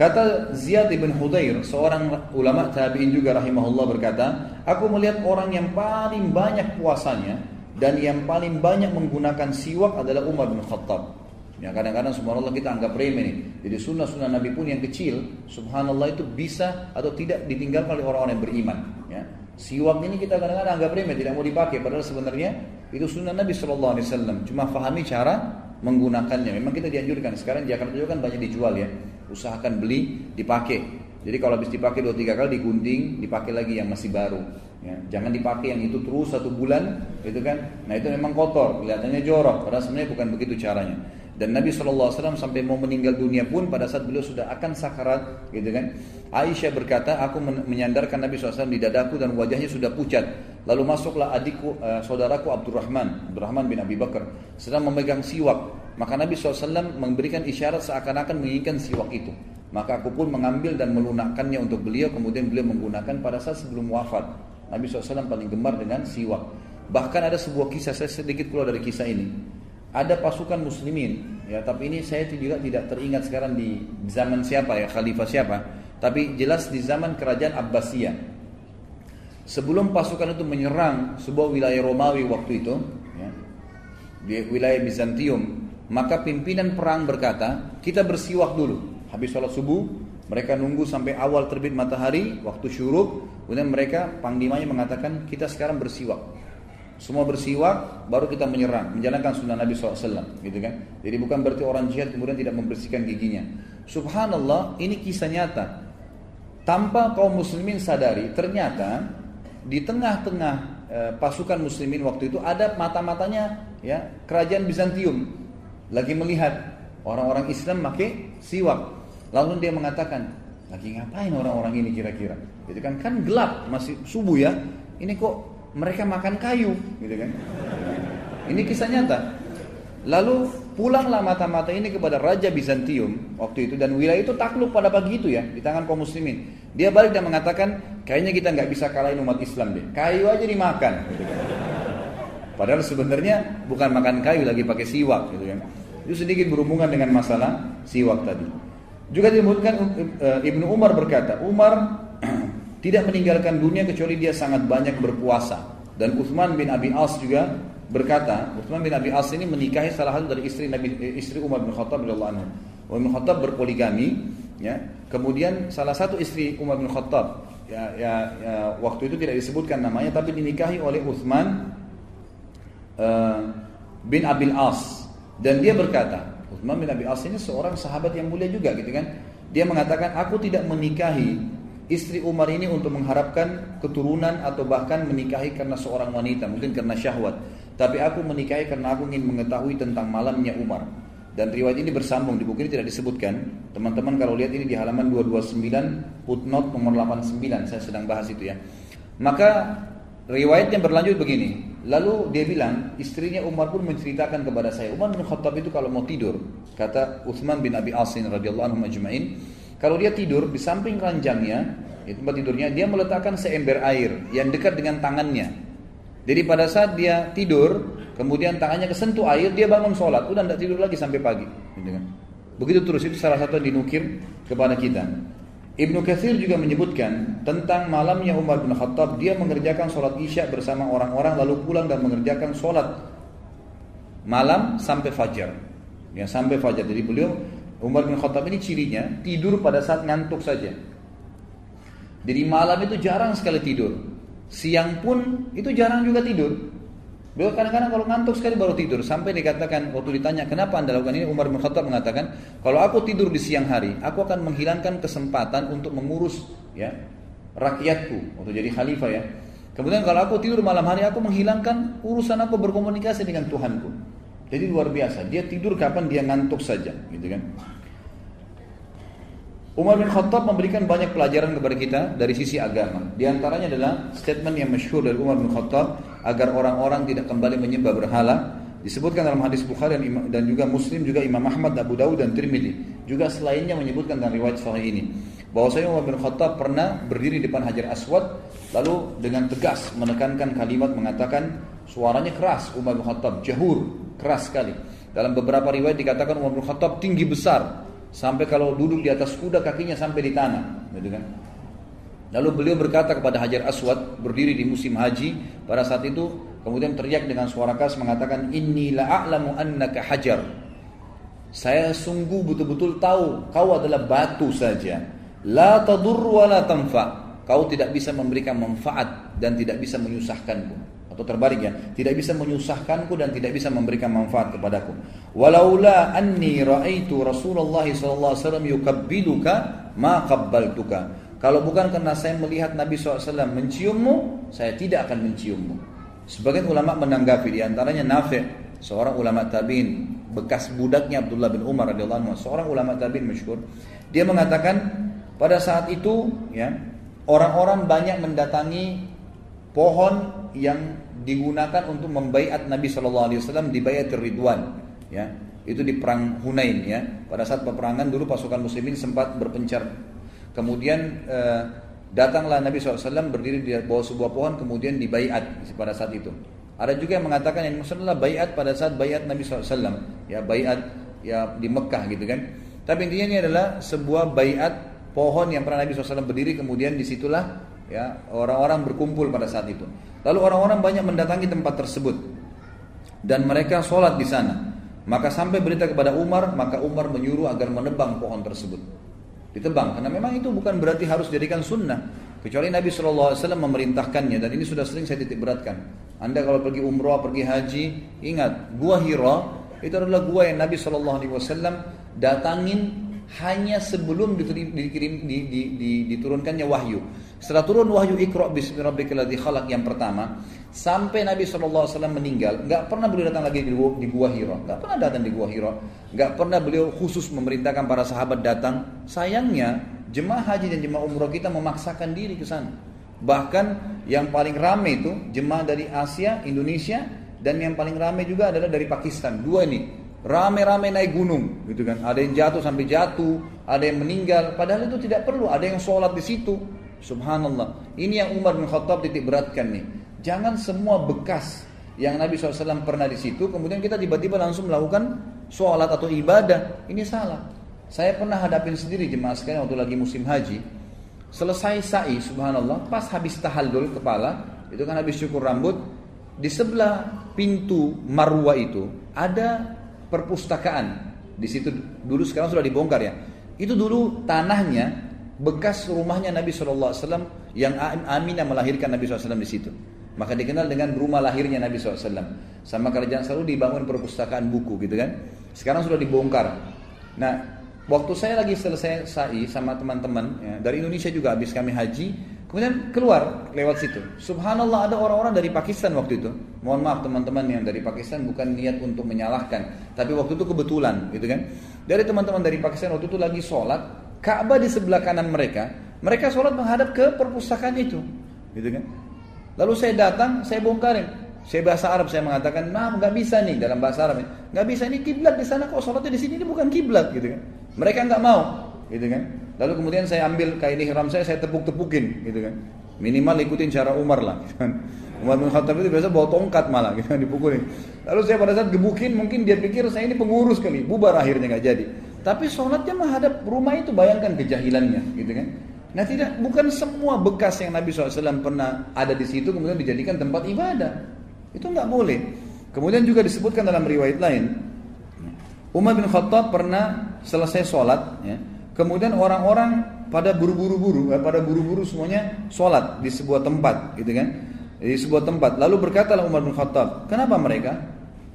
[SPEAKER 1] Kata Ziyad ibn Hudair, seorang ulama tabi'in juga rahimahullah berkata, aku melihat orang yang paling banyak puasanya dan yang paling banyak menggunakan siwak adalah Umar bin Khattab. Ya kadang-kadang subhanallah kita anggap remeh nih. Jadi sunnah-sunnah Nabi pun yang kecil, subhanallah itu bisa atau tidak ditinggalkan oleh orang-orang yang beriman. Ya. Siwak ini kita kadang-kadang anggap remeh, tidak mau dipakai. Padahal sebenarnya itu sunnah Nabi Wasallam. Cuma fahami cara menggunakannya. Memang kita dianjurkan. Sekarang Jakarta juga kan banyak dijual ya. Usahakan beli, dipakai. Jadi kalau habis dipakai dua tiga kali digunting, dipakai lagi yang masih baru. Ya, jangan dipakai yang itu terus satu bulan, itu kan. Nah itu memang kotor, kelihatannya jorok. Padahal sebenarnya bukan begitu caranya. Dan Nabi SAW sampai mau meninggal dunia pun pada saat beliau sudah akan sakarat, gitu kan. Aisyah berkata, aku menyandarkan Nabi SAW di dadaku dan wajahnya sudah pucat. Lalu masuklah adikku, uh, saudaraku Abdurrahman, Abdurrahman bin Abi Bakar, sedang memegang siwak. Maka Nabi SAW memberikan isyarat seakan-akan menginginkan siwak itu. Maka aku pun mengambil dan melunakkannya untuk beliau, kemudian beliau menggunakan pada saat sebelum wafat. Nabi SAW paling gemar dengan siwak. Bahkan ada sebuah kisah, saya sedikit keluar dari kisah ini ada pasukan muslimin ya tapi ini saya juga tidak teringat sekarang di zaman siapa ya khalifah siapa. Tapi jelas di zaman kerajaan Abbasiyah. Sebelum pasukan itu menyerang sebuah wilayah Romawi waktu itu ya, di wilayah Bizantium maka pimpinan perang berkata kita bersiwak dulu. Habis sholat subuh mereka nunggu sampai awal terbit matahari waktu syuruk kemudian mereka panglimanya mengatakan kita sekarang bersiwak semua bersiwak, baru kita menyerang, menjalankan sunnah Nabi SAW, gitu kan? Jadi bukan berarti orang jihad kemudian tidak membersihkan giginya. Subhanallah, ini kisah nyata. Tanpa kaum muslimin sadari, ternyata di tengah-tengah e, pasukan muslimin waktu itu ada mata-matanya ya kerajaan Bizantium lagi melihat orang-orang Islam pakai siwak. Lalu dia mengatakan, lagi ngapain orang-orang ini kira-kira? Jadi kan kan gelap, masih subuh ya. Ini kok mereka makan kayu, gitu kan? Ini kisah nyata. Lalu Pulanglah mata-mata ini kepada Raja Bizantium waktu itu dan wilayah itu takluk pada pagi itu ya di tangan kaum muslimin. Dia balik dan mengatakan kayaknya kita nggak bisa kalahin umat Islam deh. Kayu aja dimakan. Gitu kan. Padahal sebenarnya bukan makan kayu lagi pakai siwak gitu kan. Itu sedikit berhubungan dengan masalah siwak tadi. Juga disebutkan uh, Ibnu Umar berkata, Umar tidak meninggalkan dunia kecuali dia sangat banyak berpuasa. Dan Uthman bin Abi As juga berkata, Uthman bin Abi As ini menikahi salah satu dari istri Nabi eh, istri Umar bin Khattab radhiyallahu anhu. Umar bin Khattab berpoligami, ya. Kemudian salah satu istri Umar bin Khattab, ya, ya, ya waktu itu tidak disebutkan namanya, tapi dinikahi oleh Uthman uh, bin Abil As. Dan dia berkata, Uthman bin Abi As ini seorang sahabat yang mulia juga gitu kan. Dia mengatakan, aku tidak menikahi istri Umar ini untuk mengharapkan keturunan atau bahkan menikahi karena seorang wanita, mungkin karena syahwat. Tapi aku menikahi karena aku ingin mengetahui tentang malamnya Umar. Dan riwayat ini bersambung di buku ini tidak disebutkan. Teman-teman kalau lihat ini di halaman 229 footnote nomor 89 saya sedang bahas itu ya. Maka riwayatnya berlanjut begini. Lalu dia bilang, istrinya Umar pun menceritakan kepada saya, Umar bin Khattab itu kalau mau tidur, kata Uthman bin Abi Asin radhiyallahu anhu majma'in, kalau dia tidur di samping ranjangnya, di tempat tidurnya, dia meletakkan seember air yang dekat dengan tangannya. Jadi pada saat dia tidur, kemudian tangannya kesentuh air, dia bangun sholat, udah tidak tidur lagi sampai pagi. Begitu terus itu salah satu yang dinukir kepada kita. Ibnu Katsir juga menyebutkan tentang malamnya Umar bin Khattab, dia mengerjakan sholat isya bersama orang-orang lalu pulang dan mengerjakan sholat malam sampai fajar. Ya sampai fajar. Jadi beliau Umar bin Khattab ini cirinya tidur pada saat ngantuk saja. Jadi malam itu jarang sekali tidur. Siang pun itu jarang juga tidur. Beliau kadang-kadang kalau ngantuk sekali baru tidur. Sampai dikatakan waktu ditanya kenapa anda lakukan ini Umar bin Khattab mengatakan kalau aku tidur di siang hari aku akan menghilangkan kesempatan untuk mengurus ya rakyatku untuk jadi khalifah ya. Kemudian kalau aku tidur malam hari aku menghilangkan urusan aku berkomunikasi dengan Tuhanku. Jadi luar biasa. Dia tidur kapan dia ngantuk saja, gitu kan? Umar bin Khattab memberikan banyak pelajaran kepada kita dari sisi agama. Di antaranya adalah statement yang masyhur dari Umar bin Khattab agar orang-orang tidak kembali menyembah berhala. Disebutkan dalam hadis Bukhari dan juga Muslim juga Imam Ahmad, Abu Dawud dan Tirmidzi. Juga selainnya menyebutkan dalam riwayat sahih ini bahwasanya Umar bin Khattab pernah berdiri di depan Hajar Aswad lalu dengan tegas menekankan kalimat mengatakan suaranya keras Umar bin Khattab jahur keras sekali. Dalam beberapa riwayat dikatakan Umar bin Khattab tinggi besar Sampai kalau duduk di atas kuda kakinya sampai di tanah, gitu kan? Lalu beliau berkata kepada Hajar Aswad berdiri di musim haji pada saat itu kemudian teriak dengan suara keras mengatakan inni la a'lamu annaka hajar. Saya sungguh betul-betul tahu kau adalah batu saja. La tadur wa la tanfa. Kau tidak bisa memberikan manfaat dan tidak bisa menyusahkanku atau terbalik ya, tidak bisa menyusahkanku dan tidak bisa memberikan manfaat kepadaku. Walaula anni raaitu Rasulullah sallallahu alaihi wasallam yukabbiluka ma qabbaltuka. Kalau bukan karena saya melihat Nabi SAW menciummu, saya tidak akan menciummu. Sebagian ulama menanggapi di antaranya Nafi' seorang ulama tabi'in bekas budaknya Abdullah bin Umar radhiyallahu anhu, seorang ulama tabi'in masyhur. Dia mengatakan pada saat itu ya orang-orang banyak mendatangi pohon yang digunakan untuk membaiat Nabi Shallallahu Alaihi Wasallam di bayat Ridwan ya. Itu di perang Hunain ya. Pada saat peperangan dulu pasukan muslimin sempat berpencar. Kemudian eh, datanglah Nabi SAW berdiri di bawah sebuah pohon kemudian dibaiat pada saat itu. Ada juga yang mengatakan yang maksudnya bayat pada saat bayat Nabi SAW ya bayat ya di Mekah gitu kan. Tapi intinya ini adalah sebuah bayat pohon yang pernah Nabi SAW berdiri kemudian di situlah ya orang-orang berkumpul pada saat itu Lalu orang-orang banyak mendatangi tempat tersebut dan mereka sholat di sana. Maka sampai berita kepada Umar, maka Umar menyuruh agar menebang pohon tersebut. Ditebang, karena memang itu bukan berarti harus jadikan sunnah. Kecuali Nabi SAW memerintahkannya dan ini sudah sering saya titik beratkan. Anda kalau pergi umroh, pergi haji, ingat gua Hira itu adalah gua yang Nabi SAW datangin hanya sebelum dikirim, di, di, di, diturunkannya wahyu. Setelah turun wahyu Iqra bismi rabbikal khalaq yang pertama, sampai Nabi SAW meninggal, nggak pernah beliau datang lagi di, Gua Hira, nggak pernah datang di Gua Hira, nggak pernah beliau khusus memerintahkan para sahabat datang. Sayangnya jemaah haji dan jemaah umroh kita memaksakan diri ke sana. Bahkan yang paling ramai itu jemaah dari Asia, Indonesia, dan yang paling ramai juga adalah dari Pakistan. Dua ini rame-rame naik gunung, gitu kan. Ada yang jatuh sampai jatuh, ada yang meninggal. Padahal itu tidak perlu. Ada yang sholat di situ. Subhanallah. Ini yang Umar bin Khattab titik beratkan nih. Jangan semua bekas yang Nabi SAW pernah di situ, kemudian kita tiba-tiba langsung melakukan sholat atau ibadah. Ini salah. Saya pernah hadapin sendiri jemaah sekalian waktu lagi musim haji. Selesai sa'i, subhanallah, pas habis tahallul kepala, itu kan habis syukur rambut, di sebelah pintu marwa itu ada perpustakaan. Di situ dulu sekarang sudah dibongkar ya. Itu dulu tanahnya bekas rumahnya Nabi SAW yang Aminah melahirkan Nabi SAW di situ. Maka dikenal dengan rumah lahirnya Nabi SAW. Sama kerajaan selalu dibangun perpustakaan buku gitu kan. Sekarang sudah dibongkar. Nah, waktu saya lagi selesai sa'i sama teman-teman ya, dari Indonesia juga habis kami haji, kemudian keluar lewat situ. Subhanallah ada orang-orang dari Pakistan waktu itu. Mohon maaf teman-teman yang dari Pakistan bukan niat untuk menyalahkan, tapi waktu itu kebetulan gitu kan. Dari teman-teman dari Pakistan waktu itu lagi sholat, Ka'bah di sebelah kanan mereka, mereka sholat menghadap ke perpustakaan itu, gitu kan. Lalu saya datang, saya bongkarin. Saya bahasa Arab saya mengatakan, maaf nggak bisa nih dalam bahasa Arab, nggak bisa ini kiblat di sana kok sholatnya di sini ini bukan kiblat gitu kan. Mereka nggak mau, gitu kan. Lalu kemudian saya ambil kain ihram saya, saya tepuk-tepukin, gitu kan. Minimal ikutin cara Umar lah, gitu kan. Umar bin Khattab itu biasa bawa tongkat malah, gitu kan, dipukulin. Lalu saya pada saat gebukin, mungkin dia pikir saya ini pengurus kali, bubar akhirnya nggak jadi. Tapi sholatnya menghadap rumah itu, bayangkan kejahilannya, gitu kan. Nah tidak bukan semua bekas yang Nabi SAW pernah ada di situ kemudian dijadikan tempat ibadah. Itu nggak boleh. Kemudian juga disebutkan dalam riwayat lain, Umar bin Khattab pernah selesai sholat, ya, kemudian orang-orang pada buru-buru-buru, eh, pada buru-buru semuanya sholat di sebuah tempat, gitu kan? Di sebuah tempat. Lalu berkatalah Umar bin Khattab, kenapa mereka?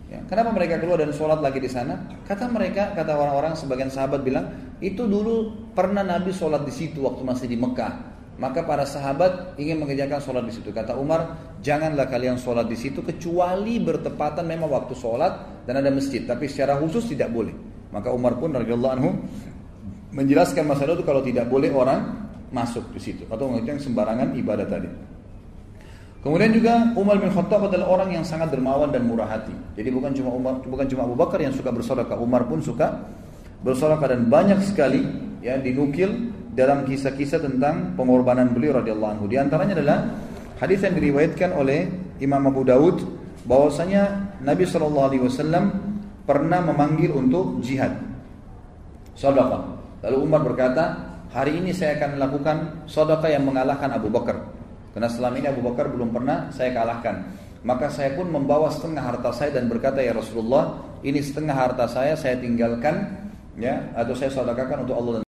[SPEAKER 1] Ya, kenapa mereka keluar dan sholat lagi di sana? Kata mereka, kata orang-orang, sebagian sahabat bilang, itu dulu pernah Nabi sholat di situ waktu masih di Mekah. Maka para sahabat ingin mengerjakan sholat di situ. Kata Umar, janganlah kalian sholat di situ kecuali bertepatan memang waktu sholat dan ada masjid. Tapi secara khusus tidak boleh. Maka Umar pun radhiyallahu anhu menjelaskan masalah itu kalau tidak boleh orang masuk di situ atau mengerjakan sembarangan ibadah tadi. Kemudian juga Umar bin Khattab adalah orang yang sangat dermawan dan murah hati. Jadi bukan cuma Umar, bukan cuma Abu Bakar yang suka bersedekah, Umar pun suka bersedekah dan banyak sekali ya dinukil dalam kisah-kisah tentang pengorbanan beliau radhiyallahu anhu. Di antaranya adalah hadis yang diriwayatkan oleh Imam Abu Daud bahwasanya Nabi wasallam pernah memanggil untuk jihad. Sedekah. Lalu Umar berkata, "Hari ini saya akan melakukan sedekah yang mengalahkan Abu Bakar." Karena selama ini Abu Bakar belum pernah saya kalahkan. Maka saya pun membawa setengah harta saya dan berkata ya Rasulullah, ini setengah harta saya saya tinggalkan ya atau saya sedekahkan untuk Allah dan